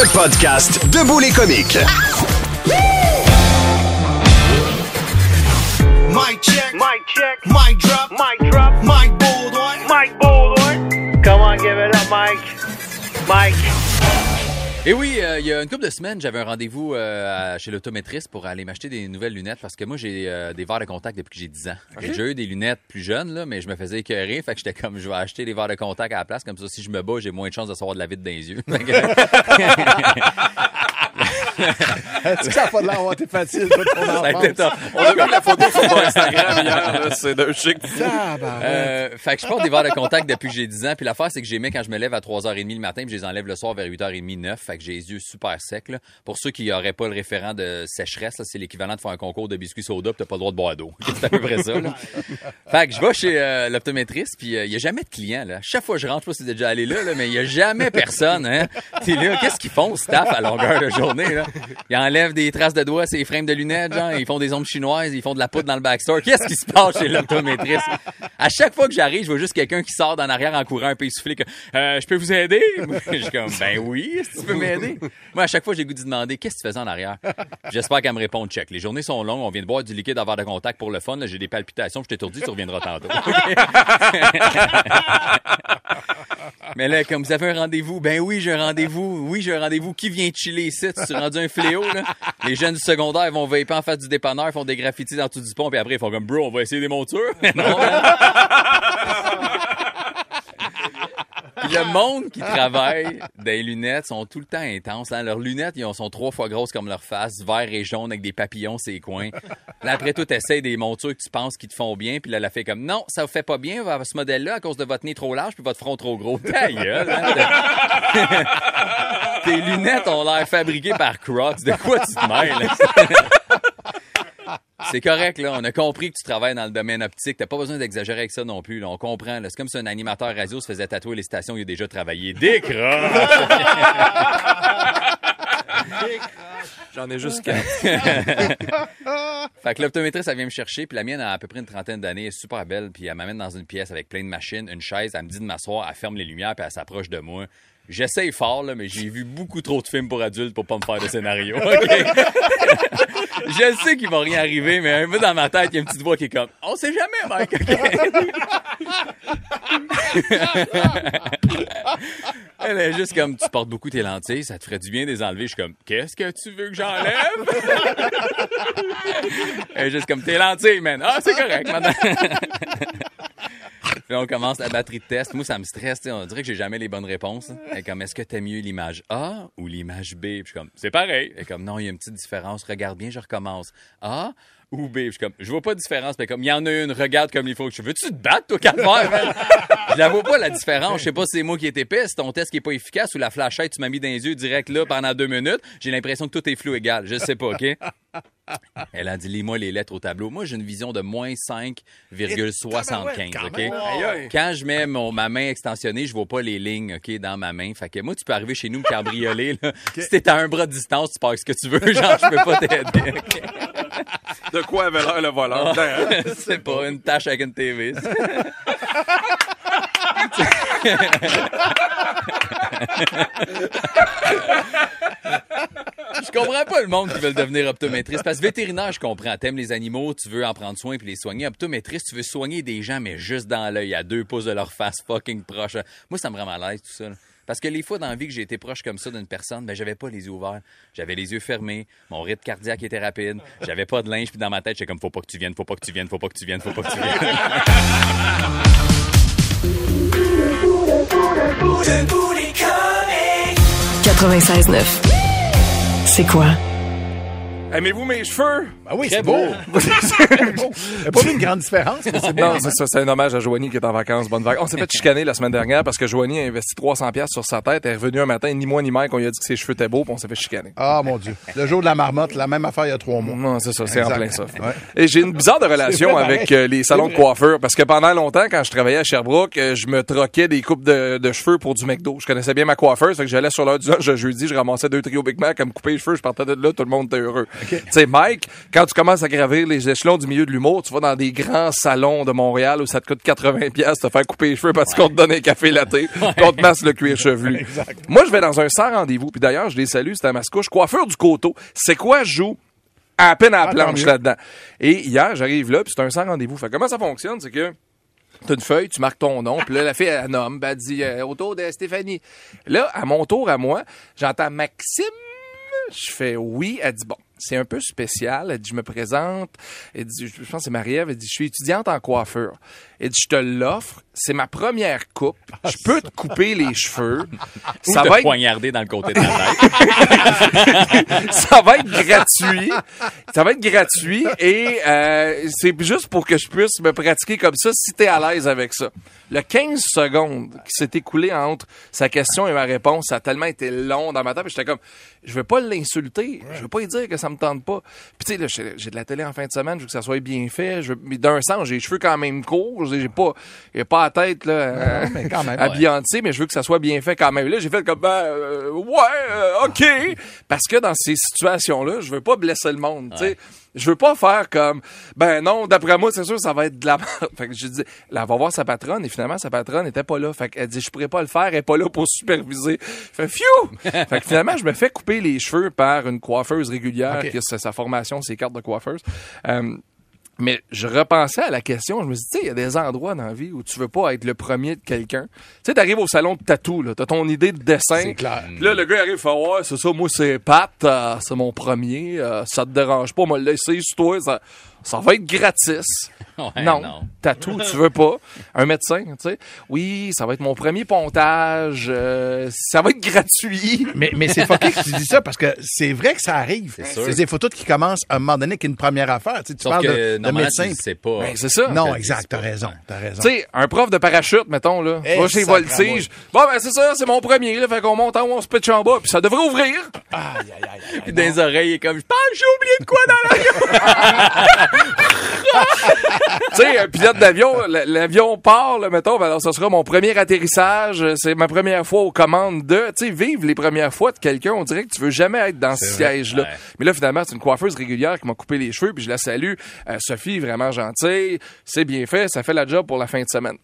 B: Le podcast Debout les comiques.
I: Mic check. Mic check. Mic drop. Mic drop. Mic Baldwin. Mike Baldwin. Come on, give it up, Mike. Mike.
C: Et oui, euh, il y a une couple de semaines, j'avais un rendez-vous euh, chez l'autométriste pour aller m'acheter des nouvelles lunettes parce que moi, j'ai euh, des verres de contact depuis que j'ai 10 ans. Que J'ai déjà eu des lunettes plus jeunes, là, mais je me faisais écœurer. Fait que j'étais comme, je vais acheter des verres de contact à la place. Comme ça, si je me bats, j'ai moins de chances de savoir de la vide dans les yeux. [LAUGHS] [LAUGHS]
D: Est-ce que ça n'a pas de l'air été facile,
C: Ça a été.
F: On a vu la photo sur ton Instagram hier, c'est d'un chic.
C: Euh, fait que je porte des verres de contact depuis que j'ai 10 ans. Puis l'affaire, c'est que j'aimais quand je me lève à 3h30 le matin, puis je les enlève le soir vers 8h30, 9. Fait que j'ai les yeux super secs. Là. Pour ceux qui n'auraient pas le référent de sécheresse, c'est l'équivalent de faire un concours de biscuits soda, puis t'as pas le droit de boire d'eau. [LAUGHS] c'est à peu près ça. Là. [LAUGHS] Fait que je vais chez euh, l'optométriste, puis il y a jamais de clients. Là. Chaque fois que je rentre, je sais pas si déjà allé là, là mais il y a jamais personne. Hein. T'es là, qu'est-ce qu'ils font, staff, à longueur de journée? Là? Ils enlèvent des traces de doigts, ces frames de lunettes, genre, ils font des ombres chinoises, ils font de la poudre dans le backstore. Qu'est-ce qui se passe chez l'optométriste? À chaque fois que j'arrive, je vois juste quelqu'un qui sort d'en arrière en courant un peu essoufflé que euh, je peux vous aider? [LAUGHS] Je suis comme ben oui, que tu peux m'aider? Moi, à chaque fois, j'ai goût de demander qu'est-ce que tu faisais en arrière? J'espère qu'elle me répond check. Les journées sont longues, on vient de boire du liquide verre de contact pour le fun. J'ai des palpitations, je t'étourdis, tu reviendras tantôt. [LAUGHS] Mais là, comme vous avez un rendez-vous, ben oui, j'ai un rendez-vous. Oui, j'ai un rendez-vous. Qui vient chiller ici? Tu es rendu un fléau, là? Les jeunes du secondaire vont vaper en face du dépanneur, font des graffitis dans tout du pont, puis après, ils font comme, bro, on va essayer des montures. Mais [LAUGHS] [LAUGHS] non, le monde qui travaille des lunettes sont tout le temps intenses. hein. Leurs lunettes, ils ont- sont trois fois grosses comme leur face, vert et jaune avec des papillons ces coins. Après tout, essaies des montures que tu penses qui te font bien, puis là, elle a fait comme non, ça vous fait pas bien ce modèle-là à cause de votre nez trop large puis votre front trop gros. Ta gueule, hein. [LAUGHS] Tes lunettes ont l'air fabriquées par Crocs. De quoi tu te mêles? C'est correct, là. On a compris que tu travailles dans le domaine optique. T'as pas besoin d'exagérer avec ça non plus. Là. On comprend. C'est comme si un animateur radio se faisait tatouer les stations où il a déjà travaillé. Décroche!
F: J'en ai juste quatre. [LAUGHS]
C: Fait que l'optométriste, elle vient me chercher, puis la mienne a à peu près une trentaine d'années, elle est super belle, puis elle m'amène dans une pièce avec plein de machines, une chaise, elle me dit de m'asseoir, elle ferme les lumières, puis elle s'approche de moi. J'essaye fort, là, mais j'ai vu beaucoup trop de films pour adultes pour pas me faire de scénario. [LAUGHS] OK? [LAUGHS] Je sais qu'il va rien arriver, mais un peu dans ma tête, il y a une petite voix qui est comme On sait jamais, Mike. [LAUGHS] Elle est juste comme Tu portes beaucoup tes lentilles, ça te ferait du bien de les enlever. Je suis comme Qu'est-ce que tu veux que j'enlève? Elle est juste comme Tes lentilles, man. Ah, c'est correct, madame. On commence la batterie de test. Moi, ça me stresse. On dirait que j'ai jamais les bonnes réponses. Comme, est-ce que t'aimes mieux l'image A ou l'image B? Je suis comme, c'est pareil. Comme, non, il y a une petite différence. Regarde bien, je recommence. A ou B? Je suis comme, je vois pas de différence. Mais comme, il y en a une, regarde comme il faut. Je veux-tu te battre, toi, calvaire? Je la vois pas, la différence. Je sais pas si c'est moi qui est épais, si ton test qui est pas efficace ou la flashette, tu m'as mis dans les yeux direct là pendant deux minutes. J'ai l'impression que tout est flou égal. Je sais pas, OK? Elle a dit, lis-moi les lettres au tableau. Moi, j'ai une vision de moins 5,75, OK? Quand je mets mon, ma main extensionnée, je vois pas les lignes, OK, dans ma main. Fait que moi, tu peux arriver chez nous me cabrioler, là. [LAUGHS] Si t'es à un bras de distance, tu pars ce que tu veux. [LAUGHS] Genre, je peux pas t'aider? [LAUGHS]
F: De quoi avait l'air le? Putain, hein?
C: C'est pas une tâche avec une TV. Je comprends pas le monde qui veut devenir optométriste. Parce que vétérinaire, je comprends. T'aimes les animaux, tu veux en prendre soin puis les soigner. Optométriste, tu veux soigner des gens, mais juste dans l'œil, à deux pouces de leur face fucking proche. Moi, ça me rend mal à l'aise, tout ça. Parce que les fois dans la vie que j'ai été proche comme ça d'une personne, ben j'avais pas les yeux ouverts. J'avais les yeux fermés, mon rythme cardiaque était rapide, j'avais pas de linge, puis dans ma tête, j'étais comme faut pas que tu viennes, faut pas que tu viennes, faut pas que tu viennes, faut pas que tu viennes.
A: 96.9. C'est quoi?
F: Aimez-vous mes cheveux?
D: Ah oui, c'est beau.
C: beau. [LAUGHS]
D: A pas vu une grande différence, mais c'est beau.
F: Non, c'est ça, c'est un hommage à Joanie qui est en vacances. Bonne vague. On s'est fait chicaner la semaine dernière parce que Joanie a investi 300 pièces sur sa tête. Elle est revenue un matin, ni moi ni Mike, on lui a dit que ses cheveux étaient beaux, puis on s'est fait chicaner.
D: Ah, mon Dieu. Le jour de la marmotte, la même affaire il y a trois mois.
F: Non, c'est ça, c'est en plein ça.
D: Ouais.
F: Et j'ai une bizarre de relation
D: C'est
F: avec euh, les salons de coiffeur parce que pendant longtemps, quand je travaillais à Sherbrooke, euh, je me troquais des coupes de, de cheveux pour du McDo. Je connaissais bien ma coiffeuse, fait que j'allais sur l'heure du lunch jeudi, je ramassais deux trios Big Mac, à me couper les cheveux, je partais de là, tout le monde était heureux. Tu sais, Mike, quand tu commences à gravir les échelons du milieu de l'humour, tu vas dans des grands salons de Montréal où ça te coûte 80 pièces te faire couper les cheveux parce qu'on te donne un café latte, puis [LAUGHS] on te masse le cuir chevelu. Moi, je vais dans un sans rendez-vous, puis d'ailleurs, je les salue, c'était à Mascouche, coiffeur du coteau. C'est quoi je joue à peine à la
D: Ah,
F: planche là-dedans. Et hier, j'arrive là, puis c'est un sans rendez-vous. Fait comment ça fonctionne, c'est que T'as une feuille, tu marques ton nom, puis là, la fille, elle nomme, ben, elle dit euh, autour de Stéphanie. Là, à mon tour, à moi, j'entends Maxime. Je fais oui. Elle dit bon, c'est un peu spécial. Elle dit, je me présente. Elle je pense que c'est Marie-Ève. Elle dit, je suis étudiante en coiffure. Elle dit, je te l'offre. C'est ma première coupe. Je peux te couper les cheveux. [LAUGHS]
C: Ou
F: Ça
C: te
F: va être
C: poignarder dans le côté de la tête. [LAUGHS]
F: ça va être gratuit. Ça va être gratuit et euh, c'est juste pour que je puisse me pratiquer comme ça si t'es à l'aise avec ça. Le 15 secondes qui s'est écoulé entre sa question et ma réponse, ça a tellement été long dans ma tête. J'étais comme, je veux pas l'insulter. Je veux pas lui dire que ça me tente pas. Puis tu sais, là, j'ai j'ai de la télé en fin de semaine, je veux que ça soit bien fait. Je veux- mais d'un sens, j'ai les cheveux quand même courts. J'ai j'ai pas, j'ai pas la tête là,
D: mais quand même,
F: habillantée, mais je veux que ça soit bien fait quand même. Là, j'ai fait comme, ben, euh, ouais, euh, ok. Parce que dans ces situations-là, je veux pas blesser le monde. tu sais. Je veux pas faire comme, ben non, d'après moi, c'est sûr, ça va être de la merde. [LAUGHS] Fait que je dis, là, elle va voir sa patronne, et finalement, sa patronne était pas là. Fait qu'elle dit, je pourrais pas le faire, elle est pas là pour superviser. Fait, [LAUGHS] que finalement, je me fais couper les cheveux par une coiffeuse régulière, qui a sa, sa formation, ses cartes de coiffeuse. Euh, mais je repensais à la question, je me suis dit, tu sais, il y a des endroits dans la vie où tu veux pas être le premier de quelqu'un. Tu sais, t'arrives au salon de tatou, là, t'as ton idée de dessin.
D: C'est clair.
F: Là, le gars arrive, fait, ouais, c'est ça, moi, c'est Pat, euh, c'est mon premier, euh, ça te dérange pas, moi, le laisser sur toi, ça, ça va être gratis. [LAUGHS]
C: Ouais,
F: non,
C: non. [LAUGHS]
F: tatou, tu veux pas? Un médecin, tu sais. Oui, ça va être mon premier pontage, euh, ça va être gratuit. [LAUGHS]
D: Mais, mais c'est fucké que tu dis ça parce que c'est vrai que ça arrive.
C: sûr.
D: C'est des photos qui commencent à un moment donné qu'une première affaire. Tu, sais, tu
C: Sauf
D: parles
C: que,
D: de, de médecin.
C: sais pas.
F: Ben, c'est ça.
D: Non, exact, t'as raison, t'as raison.
F: Tu sais, un prof de parachute, mettons, là.
D: Eh,
F: va chez. Voltige. Bon, ben, c'est ça, c'est mon premier, là. Fait qu'on monte en haut, on se pitch en bas, puis ça devrait ouvrir.
D: Aïe, aïe, aïe, aïe,
C: Puis dans les oreilles, il est comme, je pense, j'ai oublié de quoi dans la
F: tu sais, un pilote d'avion, l'avion part, là, mettons, ben alors ça sera mon premier atterrissage, euh, c'est ma première fois aux commandes de, tu sais, vivre les premières fois de quelqu'un, on dirait que tu veux jamais être dans ce siège-là.
C: Ouais.
F: Mais là, finalement, c'est une coiffeuse régulière qui m'a coupé les cheveux, puis je la salue. Euh, Sophie, vraiment gentille, c'est bien fait, ça fait la job pour la fin de semaine.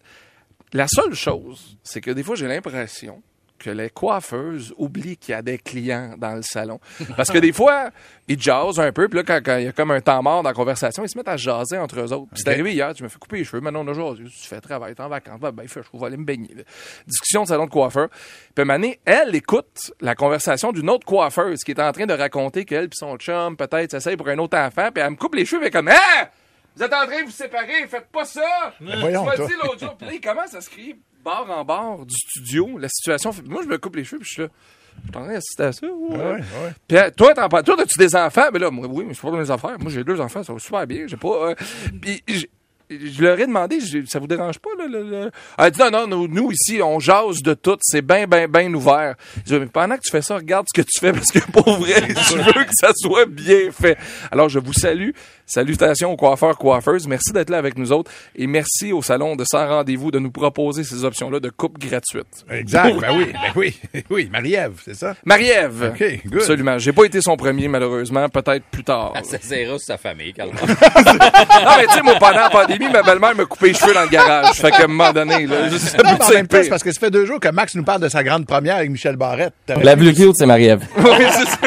F: La seule chose, c'est que des fois, j'ai l'impression que les coiffeuses oublient qu'il y a des clients dans le salon. Parce que des fois, ils jasent un peu, puis là, quand, quand il y a comme un temps mort dans la conversation, ils se mettent à jaser entre eux autres. Puis c'est arrivé hier, je me fais couper les cheveux, maintenant on a jasé, tu fais travail, t'es en vacances, ben, ben, fais chaud, aller me baigner. là. Discussion de salon de coiffeur. Puis Mané, elle écoute la conversation d'une autre coiffeuse qui est en train de raconter qu'elle puis son chum, peut-être, s'essaye pour un autre enfant, puis elle me coupe les cheveux, et comme, hein? Vous êtes en train de vous séparer, faites pas ça!
D: voyons,
F: tu m'as dit l'autre jour, puis il commence à se crier bord en bord du studio. La situation, moi, je me coupe les cheveux, puis je suis là. Je suis en train d'assister à ça. ouais.
D: ouais, ouais.
F: Puis euh, toi, t'en toi, as-tu des enfants? Mais là, moi, oui, mais je suis pas dans mes affaires. Moi, j'ai deux enfants, ça va super bien. J'ai pas. euh, Puis je, je leur ai demandé, je- ça vous dérange pas, là? le- le- Elle a dit non, non, nous, nous, ici, on jase de tout. C'est bien, bien, bien ouvert. Je dis, mais pendant que tu fais ça, regarde ce que tu fais parce que pour vrai, [LAUGHS] je veux que ça soit bien fait. Alors, je vous salue. Salutations aux coiffeurs, coiffeuses. Merci d'être là avec nous autres. Et merci au salon de Sans Rendez-vous de nous proposer ces options-là de coupe gratuite.
D: Exact, ben oui, ben oui, [LAUGHS] oui, Marie-Ève, c'est ça?
F: Marie-Ève.
D: OK, good.
F: Absolument. J'ai pas été son premier, malheureusement. Peut-être plus tard.
C: Ça sert sa famille, calme [LAUGHS]
F: non, mais tu sais, moi, pendant la pandémie, ma belle-mère me coupait les cheveux dans le garage. Fait qu'à un moment donné, là,
D: même temps, c'est parce que ça fait deux jours que Max nous parle de sa grande première avec Michel Barrette.
H: La plus cute, c'est Marie-Ève. [LAUGHS]
F: Oui, c'est ça.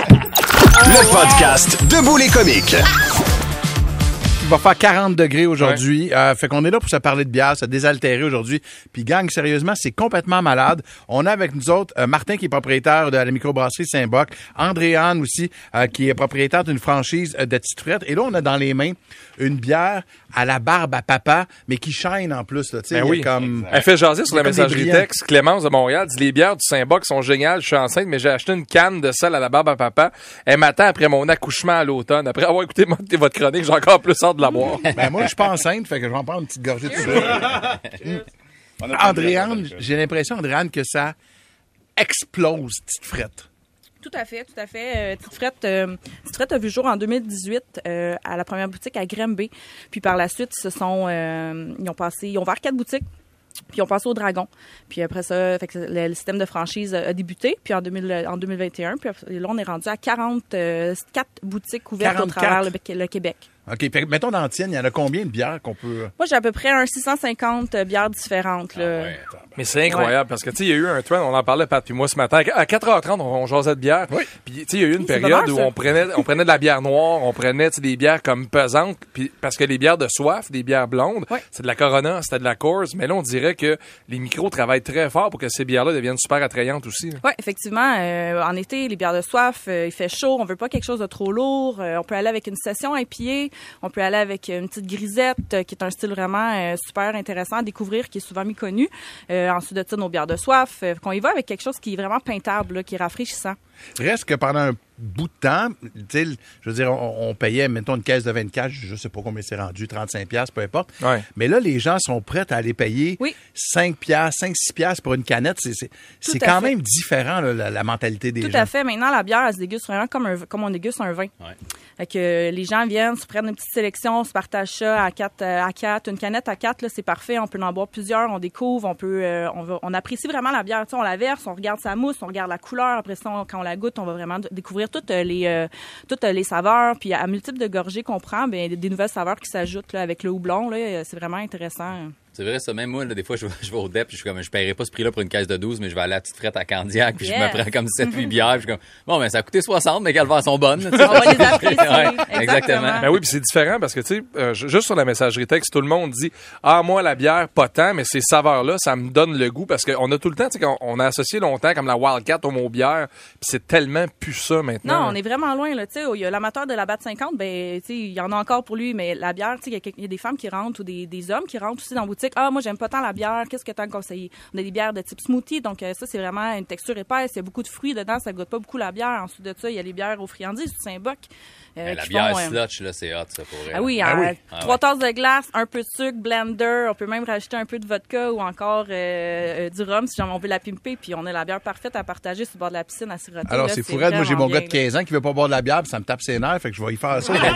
B: Le podcast Debout les comiques.
D: Il va faire 40 degrés aujourd'hui. Euh, fait qu'on est là pour se parler de bière, se désaltérer aujourd'hui. Puis gang, sérieusement, c'est complètement malade. On a avec nous autres euh, Martin qui est propriétaire de la microbrasserie Saint-Boc, Andréane aussi euh, qui est propriétaire d'une franchise de Tite Frette. Et là, on a dans les mains une bière à la barbe à papa, mais qui chaîne en plus. Là,
F: Ben oui.
D: comme...
F: Elle fait jaser sur la messagerie texte. Clémence de Montréal dit les bières du Saint-Boc sont géniales. Je suis enceinte, mais j'ai acheté une canne de sel à la barbe à papa. Elle m'attend après mon accouchement à l'automne. Après avoir écouté votre chronique, j'ai encore plus hâte de la boire. [LAUGHS]
D: Ben moi, je suis pas enceinte, fait que je vais en prendre une petite gorgée de ça. [LAUGHS] Andréane, j'ai l'impression, Andréane, que ça explose, petite frette.
J: Tout à fait, tout à fait. Euh, Tite Frette, euh, a vu jour en 2018 euh, à la première boutique à Grimby. Puis par la suite, ils se sont, euh, ils ont passé, ils ont ouvert quatre boutiques. Puis ils ont passé au Dragon. Puis après ça, fait que le, le système de franchise a, débuté. Puis en, 2000, en 2021, puis là, on est rendu à 44 boutiques ouvertes
D: 44.
J: au travers le, Bec- le Québec.
D: OK, que mettons dans tienne, il y en a combien de bières qu'on peut...
J: Moi, j'ai à peu près un 650 bières différentes. Là.
F: Mais c'est incroyable parce que, tu sais, il y a eu un trend, on en parlait, Pat, puis moi, ce matin. À 4h30, on, on jasait de bière. Puis, tu sais, il y a eu une période
J: bonheur,
F: où on prenait, on prenait de la bière noire, on prenait, des bières comme pesantes. Puis, parce que les bières de soif, des bières blondes,
J: Ouais.
F: c'est de la Corona, c'était de la Coors. Mais là, on dirait que les micros travaillent très fort pour que ces bières-là deviennent super attrayantes aussi.
J: Oui, effectivement. euh, en été, les bières de soif, euh, il fait chaud. On veut pas quelque chose de trop lourd. Euh, on peut aller avec une session IPA. On peut aller avec une petite grisette, qui est un style vraiment super intéressant à découvrir, qui est souvent méconnu. Euh, ensuite de ça, nos bières de soif. euh, qu'on y va avec quelque chose qui est vraiment peintable, qui est rafraîchissant.
D: Reste que pendant un bout de temps, tu sais, je veux dire, on, on payait, mettons, une caisse de 24, je sais pas combien c'est rendu, 35 pièces, peu importe.
F: Ouais.
D: Mais là, les gens sont prêts à aller payer
J: Oui.
D: 5 pièces, 5 6 pièces pour une canette, c'est c'est c'est
J: à
D: quand
J: fait.
D: même différent là, la, la mentalité des
J: Tout
D: gens.
J: à fait. Maintenant, la bière, elle se déguste vraiment comme, un, comme on déguste un vin. Fait que euh, les gens viennent, se prennent une petite sélection, se partagent ça à quatre, euh, à quatre. Une canette à quatre, là, c'est parfait. On peut en boire plusieurs, on découvre, on peut, euh, on, va, on apprécie vraiment la bière. Tu sais, on la verse, on regarde sa mousse, on regarde la couleur. Après ça, on- quand on la goûte, on va vraiment d- toutes euh, les, euh, toutes euh, les saveurs. Puis à multiples de gorgées qu'on prend, ben, des nouvelles saveurs qui s'ajoutent avec le houblon. Là, c'est vraiment intéressant.
C: C'est vrai, ça. Même moi, là, des fois, je, vais- [LAUGHS] je vais au DEP, puis je suis comme, je paierai pas ce prix-là pour une caisse de 12, mais je vais aller à la petite frette à Candiac, puis je me prends comme 7-8 [LAUGHS] bières, puis je suis comme, bon, ben, ça a coûté 60, mais qu'elles sont bonnes.
J: On va les apprécier. [LAUGHS]
C: Ouais,
J: Exactement.
F: Ben oui, puis c'est différent parce que, tu sais, euh, ju- juste sur la messagerie texte, tout le monde dit Ah, moi, la bière, pas tant, mais ces saveurs-là, ça me donne le goût parce qu'on a tout le temps, tu sais, qu'on- on a associé longtemps comme la Wildcat au mot bière, puis c'est tellement plus ça maintenant.
J: Non, on est vraiment loin. Là, Tu sais, il y a l'amateur de la batte 50, ben, tu sais, il y en a encore pour lui, mais la bière, tu sais, il y a y, des femmes qui rentrent ou des, des hommes qui rentrent aussi dans la boutique. Ah, moi, j'aime pas tant la bière. Qu'est-ce que tu as conseillé? On a des bières de type smoothie, donc euh, ça, c'est vraiment une texture épaisse. Il y a beaucoup de fruits dedans, ça goûte pas beaucoup la bière. Ensuite de ça, il y a les bières aux friandises du Saint-Boc. Euh,
C: Ben, la bière
J: font, euh,
C: slotch, là, c'est hot, ça, pour elle.
J: ah oui,
D: Ah
J: euh,
D: oui.
C: Ah
J: trois
C: ouais.
J: tasses de glace, un peu de sucre, blender. On peut même rajouter un peu de vodka ou encore euh, euh, du rhum si jamais on veut la pimper. Puis on a la bière parfaite à partager sur le bord de la piscine à siroter.
D: Alors, c'est fourré. Moi, j'ai mon gars de 15 ans qui veut pas boire de la bière, puis ça me tape ses nerfs, fait que je vais y faire ça. [LAUGHS]
J: là. 15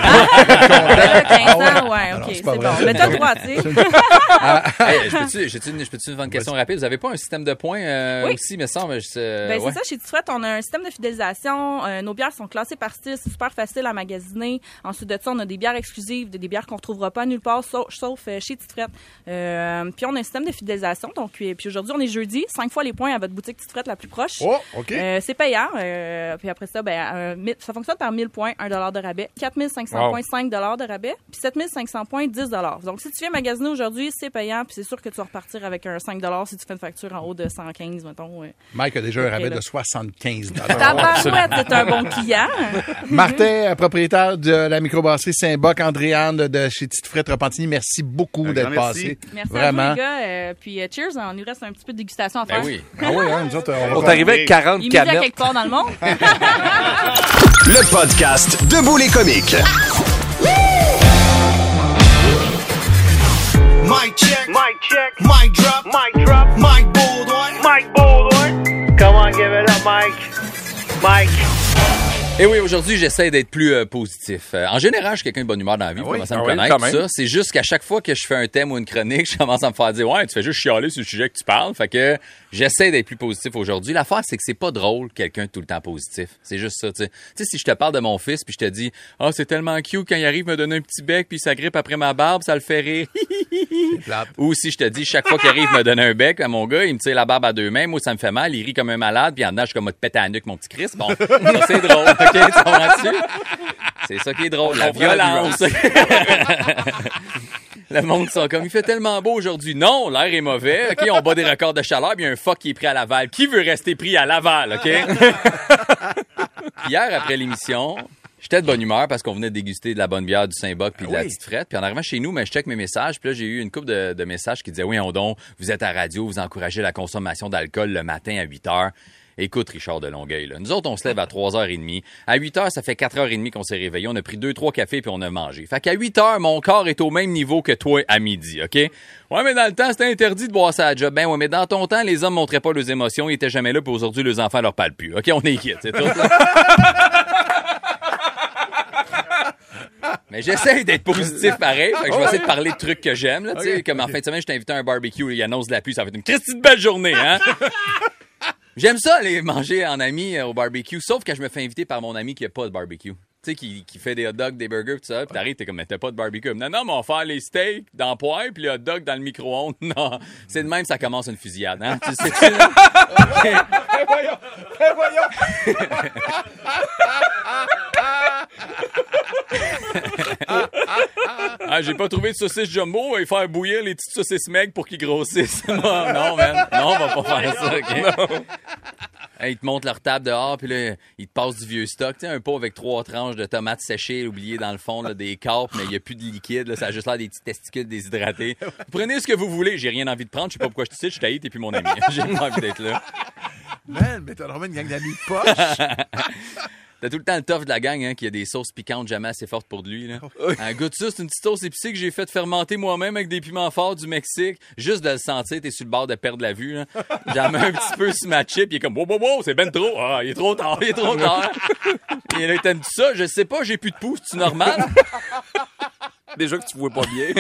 D: Ah ouais.
J: ans, ouais,
D: Non,
J: ok,
D: c'est
J: bon. Mais t'as le droit, tu sais. [LAUGHS]
C: Hey, je peux-tu, une, question rapide? Vous avez pas un système de points, aussi, me semble?
J: Ben, c'est ça, chez Tifrette, on a un système de fidélisation. Nos bières sont classées par style, c'est super facile à magasiner. Ensuite de ça, on a des bières exclusives, des, des bières qu'on retrouvera pas nulle part, sauf, sauf, euh, chez Tifrette. Euh, puis on a un système de fidélisation. Donc, puis, puis aujourd'hui, on est jeudi, cinq fois les points à votre boutique Tifrette la plus proche.
D: Oh, OK.
J: Euh, c'est payant. euh, puis après ça, ben, euh, ça fonctionne par 1000 points, 1 de rabais. 4500
F: Wow.
J: points, 5 de rabais. Puis 7500 points, 10 Donc, si tu viens magasiner aujourd'hui, c'est payant. Puis c'est sûr que tu vas repartir avec un 5 si tu fais une facture en haut de 115, mettons.
D: Mike a déjà un rabais
J: là.
D: de 75
J: Tabarouette, c'est un bon client.
D: Martin, euh, propriétaire de la microbrasserie Saint-Boc, Andréane de, de chez Tite Frette Repentigny, merci beaucoup d'être passé.
J: Merci
D: Vraiment.
J: à vous, les gars. Euh, puis euh, cheers, on nous reste un petit peu de dégustation à faire.
C: Ben oui. [LAUGHS]
D: Ah oui, hein, nous autres, on
F: On
D: va
F: est arrivé avec 40
J: Il
F: canettes.
J: quelque part dans le monde. [LAUGHS]
B: Le podcast Debout les comiques.
I: Mic check. Mic check. Mic drop. Mic drop. Mic Baldwin. Mike Baldwin. Come on, give it up, Mike. Mike.
C: Et oui, aujourd'hui, j'essaie d'être plus euh, positif. Euh, en général, je suis quelqu'un de bonne humeur dans la vie, vous commencez à me
F: Ah
C: connaître,
F: quand
C: tout ça. C'est juste qu'à chaque fois que je fais un thème ou une chronique, [LAUGHS] je commence à me faire dire « Ouais, tu fais juste chialer sur le sujet que tu parles. » Fait que j'essaie d'être plus positif aujourd'hui. L'affaire, c'est que c'est pas drôle, quelqu'un tout le temps positif. C'est juste ça, tu sais. Tu sais, si je te parle de mon fils, puis je te dis « Ah, c'est tellement cute quand il arrive me donner un petit bec, puis il s'agrippe après ma barbe, ça le fait rire. [LAUGHS] ». Ou si je te dis, chaque fois qu'il arrive me donner un bec, à mon gars, il me tire la barbe à deux mains, moi, ça me fait mal, il rit comme un malade, puis en dedans, je suis comme, te péter à la nuque, mon petit Chris. Bon, ça, c'est drôle, [LAUGHS] OK? Tu? C'est ça qui est drôle, la violence. [LAUGHS] Le monde sont comme, il fait tellement beau aujourd'hui. Non, l'air est mauvais. OK, on bat des records de chaleur, puis il y a un fuck qui est pris à Laval. Qui veut rester pris à Laval, OK? Hier, après l'émission, j'étais de bonne humeur parce qu'on venait de déguster de la bonne bière du Saint-Boc puis de la petite frette. Puis en arrivant chez nous, mais je check mes messages. Puis là, j'ai eu une couple de, de messages qui disaient, oui, on donc, vous êtes à radio, vous encouragez la consommation d'alcool le matin à 8 heures. Écoute, Richard de Longueuil, là. Nous autres, on se lève à 3h30. À 8 heures, ça fait 4h30 qu'on s'est réveillé. On a pris deux, trois cafés puis on a mangé. Fait qu'à 8 heures, mon corps est au même niveau que toi à midi, OK? Ouais, mais dans le temps, c'était interdit de boire ça à job. Ben ouais, mais dans ton temps, les hommes montraient pas leurs émotions. Ils étaient jamais là puis aujourd'hui, les enfants leur parlent plus. OK, on est quitte, c'est tout. là. Mais j'essaie d'être positif pareil. Fait que je vais essayer de parler de trucs que j'aime. Là, tu sais, Comme en fin de semaine, je t'ai invité à un barbecue. Il annonce de la pluie. Ça va être une de belle journée. Hein? J'aime ça aller manger en ami euh, au barbecue. Sauf quand je me fais inviter par mon ami qui n'a pas de barbecue. Sais, qui, qui fait des hot dogs, des burgers, tout ça. Puis t'arrives, t'es comme, mais t'as pas de barbecue. Non, non, mais on va faire les steaks dans le poêle, puis les hot dogs dans le micro-ondes. [LAUGHS] Non, c'est de même, ça commence une fusillade, hein? Tu sais, tu
D: voyons, voyons. [LAUGHS]
C: Ah, j'ai pas trouvé de saucisse jumbo, y faire bouillir les petites saucisses meg pour qu'ils grossissent. [LAUGHS] non, non, man. Non, on va pas faire ça, OK? Hey, ils te montrent leur table dehors, puis là, ils te passent du vieux stock. Tu sais, un pot avec trois tranches de tomates séchées, oubliées dans le fond, là, des carpes, mais il n'y a plus de liquide. là, ça a juste l'air des petits testicules déshydratés. [LAUGHS] Prenez ce que vous voulez. J'ai rien envie de prendre. Je sais pas pourquoi je te cite. Je t'haïs, t'es plus mon ami. [LAUGHS] J'ai pas envie d'être là.
D: Man, mais t'as vraiment une gang d'amis poches. [LAUGHS]
C: T'as tout le temps le tough de la gang, hein, qui a des sauces piquantes jamais assez fortes pour de lui, là. [LAUGHS] Un goût de ça, c'est une petite sauce épicée que j'ai fait fermenter moi-même avec des piments forts du Mexique. Juste de le sentir, t'es sur le bord de perdre la vue. [LAUGHS] J'en mets un petit peu sur ma chip, il est comme, wow, wow, wow, c'est ben trop. Ah, il est trop tard, il est trop tard. Et là, t'aimes ça? Je sais pas, j'ai plus de pouce, c'est normal? [LAUGHS]
F: Déjà que tu vois pas bien.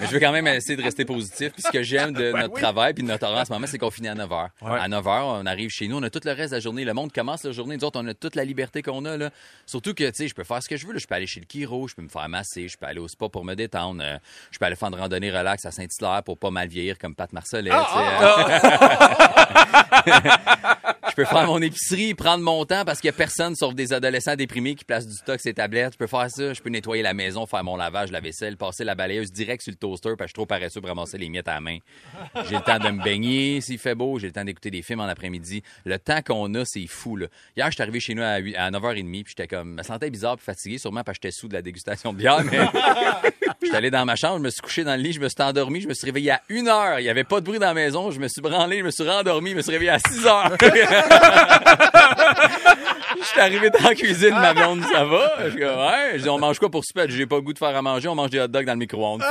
C: Mais je veux quand même essayer de rester positif. Puis ce que j'aime de notre travail puis de notre horaire en ce moment, c'est qu'on finit à 9 h. À 9 h, on arrive chez nous, on a tout le reste de la journée. Le monde commence la journée. Nous autres, on a toute la liberté qu'on a. Là. Surtout que, tu sais, je peux faire ce que je veux. là. Je peux aller chez le chiro, je peux me faire masser, je peux aller au spa pour me détendre. euh, je peux aller faire une randonnée relax à Saint-Hilaire pour pas mal vieillir comme Pat Marcellet. hein. Je peux faire mon épicerie, prendre mon temps parce qu'il y a personne sauf des adolescents déprimés qui placent du stock les tablettes. Je peux faire ça. Je peux nettoyer la maison, faire mon lavage, la vaisselle, passer la balayeuse direct sur le toaster parce que je suis trop paresseux pour ramasser les miettes à la main. J'ai le temps de me baigner s'il fait beau. J'ai le temps d'écouter des films en après-midi. Le temps qu'on a, c'est fou, là. Hier, je suis arrivé chez nous à, huit- à 9h30 puis j'étais comme, me sentais bizarre puis fatigué, sûrement parce que j'étais sous de la dégustation de bière, mais [LAUGHS] j'étais allé dans ma chambre, je me suis couché dans le lit, je me suis endormi, je me suis réveillé à une heure. Il y avait pas de bruit dans la maison. Je me suis branlé, je me suis rendormi, je me suis réveillé à 6 heures. [LAUGHS] Je suis arrivé dans la cuisine, ma blonde, ça va? Je dis, ouais. Je dis, on mange quoi pour souper? J'ai pas le goût de faire à manger, on mange des hot dogs dans le micro-ondes.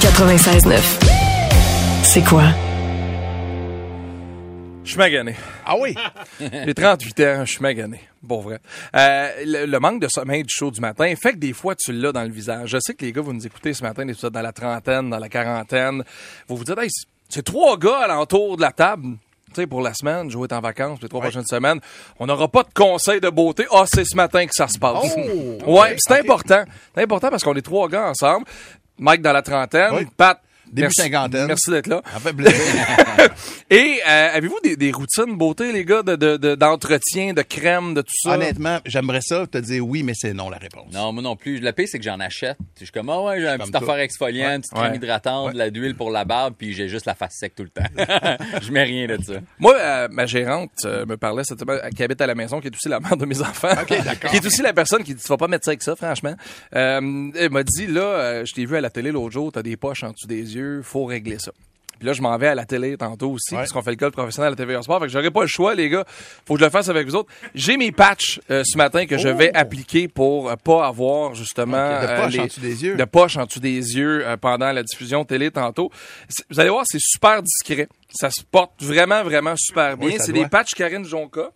A: 96.9. C'est quoi?
F: Je suis magané.
D: Ah oui? [LAUGHS]
F: J'ai 38 ans, je suis magané. Pour vrai. Euh, le, le manque de sommeil du show du matin fait que des fois, tu l'as dans le visage. Je sais que les gars, vous nous écoutez ce matin, vous êtes dans la trentaine, dans la quarantaine. Vous vous dites, hey, c'est- trois gars alentour de la table. Tu sais, pour la semaine, Joe est en vacances, les trois prochaines semaines. On n'aura pas de conseil de beauté. Ah, c'est ce matin que ça se passe.
D: Oh, [LAUGHS]
F: ouais, c'est important. C'est important parce qu'on est trois gars ensemble. Mike dans la trentaine,
D: Oui.
F: Pat.
D: Début
F: merci-
D: cinquantaine.
F: Merci d'être là.
D: Ça fait plaisir. [LAUGHS]
F: Et euh, avez-vous des, des routines beauté, les gars, de, de, de- d'entretien, de crème, de tout ça?
D: Honnêtement, j'aimerais ça te dire oui, mais c'est non la réponse.
C: Non, moi non plus. Le pire, c'est que j'en achète. Je suis comme, ah ouais, j'ai un petit affaire exfoliant, une petite crème
F: Ouais.
C: hydratante, de la d'huile pour la barbe, puis j'ai juste la face sec tout le temps. [LAUGHS] Je mets rien de ça.
F: Moi, euh, ma gérante euh, me parlait cette semaine, qui habite à la maison, qui est aussi la mère de mes enfants, qui est aussi la personne qui dit, tu vas pas mettre ça avec ça, franchement. Euh, elle m'a dit, là, euh, je t'ai vu à la télé l'autre jour, t'as des poches en dessous des yeux, faut régler ça. Puis là, je m'en vais à la télé tantôt aussi,
D: Ouais.
F: parce qu'on fait le code professionnel à la TVA Sport. Fait que j'aurai pas le choix, les gars. Faut que je le fasse avec vous autres. J'ai mes patchs euh, ce matin que je vais
D: Oh!
F: appliquer pour euh, pas avoir justement
D: De
F: euh,
D: poche
F: les-
D: en dessous des yeux.
F: de poche en dessous des yeux euh, pendant la diffusion télé tantôt. Vous allez voir, c'est super discret. Ça se porte vraiment, vraiment super bien.
D: Oui,
F: c'est des patchs Karine Jonca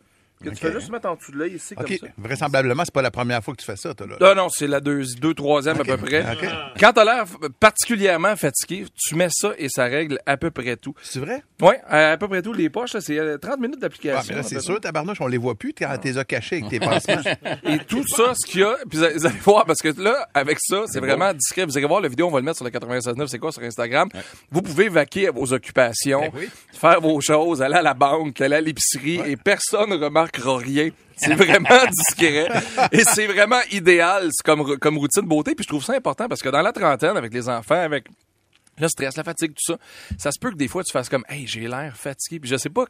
F: que tu fais juste mettre en dessous de l'œil ici
D: OK.
F: comme ça?
D: Vraisemblablement, c'est pas la première fois que tu fais ça, toi, là.
F: Non, non, c'est la deux, deux troisième à peu près. Quand t'as l'air particulièrement fatigué, tu mets ça et ça règle à peu près tout.
D: C'est vrai?
F: Oui, à peu près tout. Les poches, c'est euh, 30 minutes
D: Ah,
F: d'application.
D: mais là,
F: à
D: c'est sûr, tabarnouche, on les voit plus quand t'es as cachés avec tes pansements. [LAUGHS]
F: Et tout ça, ce qu'il y a, puis vous allez voir, parce que là, avec ça, c'est vraiment discret. Vous allez voir la vidéo, on va le mettre sur le 96.9, c'est quoi, sur Instagram. Vous pouvez vaquer à vos occupations,
D: Ben oui.
F: faire vos choses, aller à la banque, aller à l'épicerie, et personne ne remarquera rien. C'est vraiment [LAUGHS] discret. Et c'est vraiment idéal comme, comme routine beauté. Puis je trouve ça important parce que dans la trentaine, avec les enfants, avec le stress, la fatigue, tout ça, ça se peut que des fois tu fasses comme, hey, j'ai l'air fatigué. Puis je sais pas,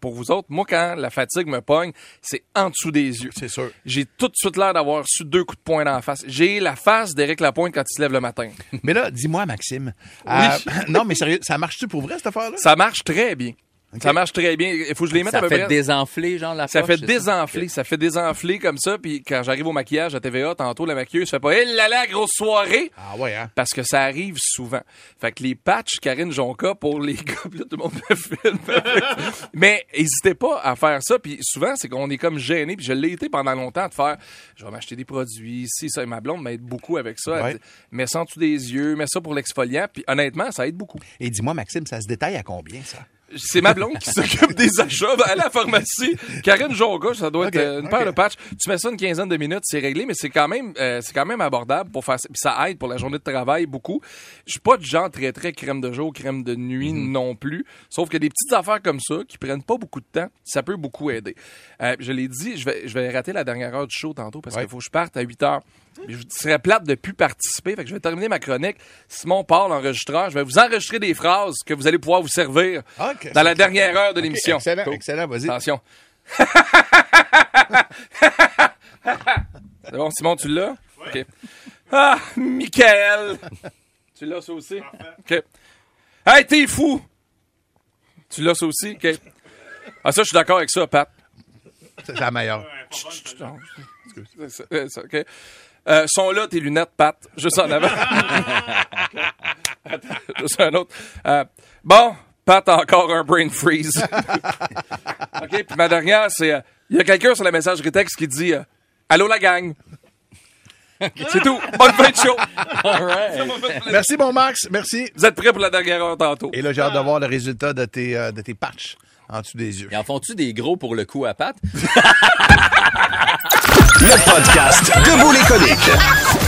F: pour vous autres, moi, quand la fatigue me pogne, c'est en dessous des yeux.
D: C'est sûr.
F: J'ai tout de suite l'air d'avoir su deux coups de poing dans la face. J'ai la face d'Éric Lapointe quand il se lève le matin.
D: Mais là, dis-moi, Maxime. euh, [LAUGHS] non, mais sérieux, ça marche-tu pour vrai, cette affaire-là?
F: Ça marche très bien. Ça marche très bien. Il faut que je les mette à
C: Ça
F: peu
C: fait
F: près.
C: désenfler, genre, la
F: Ça
C: poche,
F: fait désenfler, ça fait désenfler comme ça. Puis quand j'arrive au maquillage à TVA, tantôt, la maquilleuse fait pas « Hé là là, grosse soirée!
D: Ah ouais, hein?
F: Parce que ça arrive souvent. Fait que les patchs Karine Jonca pour les [LAUGHS] gars, là, tout le monde me filme. [LAUGHS] Mais n'hésitez pas à faire ça. Puis souvent, c'est qu'on est comme gêné. Puis je l'ai été pendant longtemps de faire « Je vais m'acheter des produits, si ça. » Ma blonde m'aide beaucoup avec ça.
D: Ouais.
F: dit, Mets ça en dessous des yeux, mets ça pour l'exfoliant. Puis honnêtement, ça aide beaucoup.
D: Et dis-moi, Maxime, ça se détaille à combien, ça?
F: C'est ma blonde qui s'occupe des achats. À la pharmacie. Karine Jonga, ça doit être euh, une paire de patchs. Tu mets ça une quinzaine de minutes, c'est réglé, mais c'est quand même euh, c'est quand même abordable pour faire ça. Puis ça aide pour la journée de travail beaucoup. Je suis pas du genre très très crème de jour, crème de nuit
D: Mhm.
F: non plus. Sauf que des petites affaires comme ça qui prennent pas beaucoup de temps, ça peut beaucoup aider. Euh, je l'ai dit, je vais je vais rater la dernière heure du show tantôt parce
D: Ouais.
F: qu'il faut que je parte à 8 heures. Mais Je serais plate de plus participer. Fait que je vais terminer ma chronique. Simon Paul, l'enregistreur, je vais vous enregistrer des phrases que vous allez pouvoir vous servir dans la dernière heure de l'émission.
D: Excellent,
F: Cool.
D: excellent, vas-y.
F: Attention. [LAUGHS] C'est bon, Simon, tu l'as? OK. Ah, Michael! tu l'as ça aussi? OK. Hey, t'es fou! Tu l'as ça aussi? OK. Ah, ça, je suis d'accord avec ça, Pat.
D: C'est la meilleure.
F: Non, c'est ça, c'est ça, OK. Euh, sont là tes lunettes, Pat, juste en avant. Attends, [LAUGHS] juste un autre. Euh, bon, Pat a encore un brain freeze. [LAUGHS] OK, puis ma dernière, c'est... euh, Il y a quelqu'un sur la messagerie texte qui dit euh, Allô la gang? [LAUGHS] C'est tout. Bonne fin de show.
D: Merci, mon Max. Merci.
F: Vous êtes prêts pour la dernière heure tantôt?
D: Et là, j'ai hâte de voir le résultat de tes, euh, de tes patchs en dessous des yeux.
C: Et en font-tu des gros pour le coup à patte?
B: Le podcast Debout les comiques.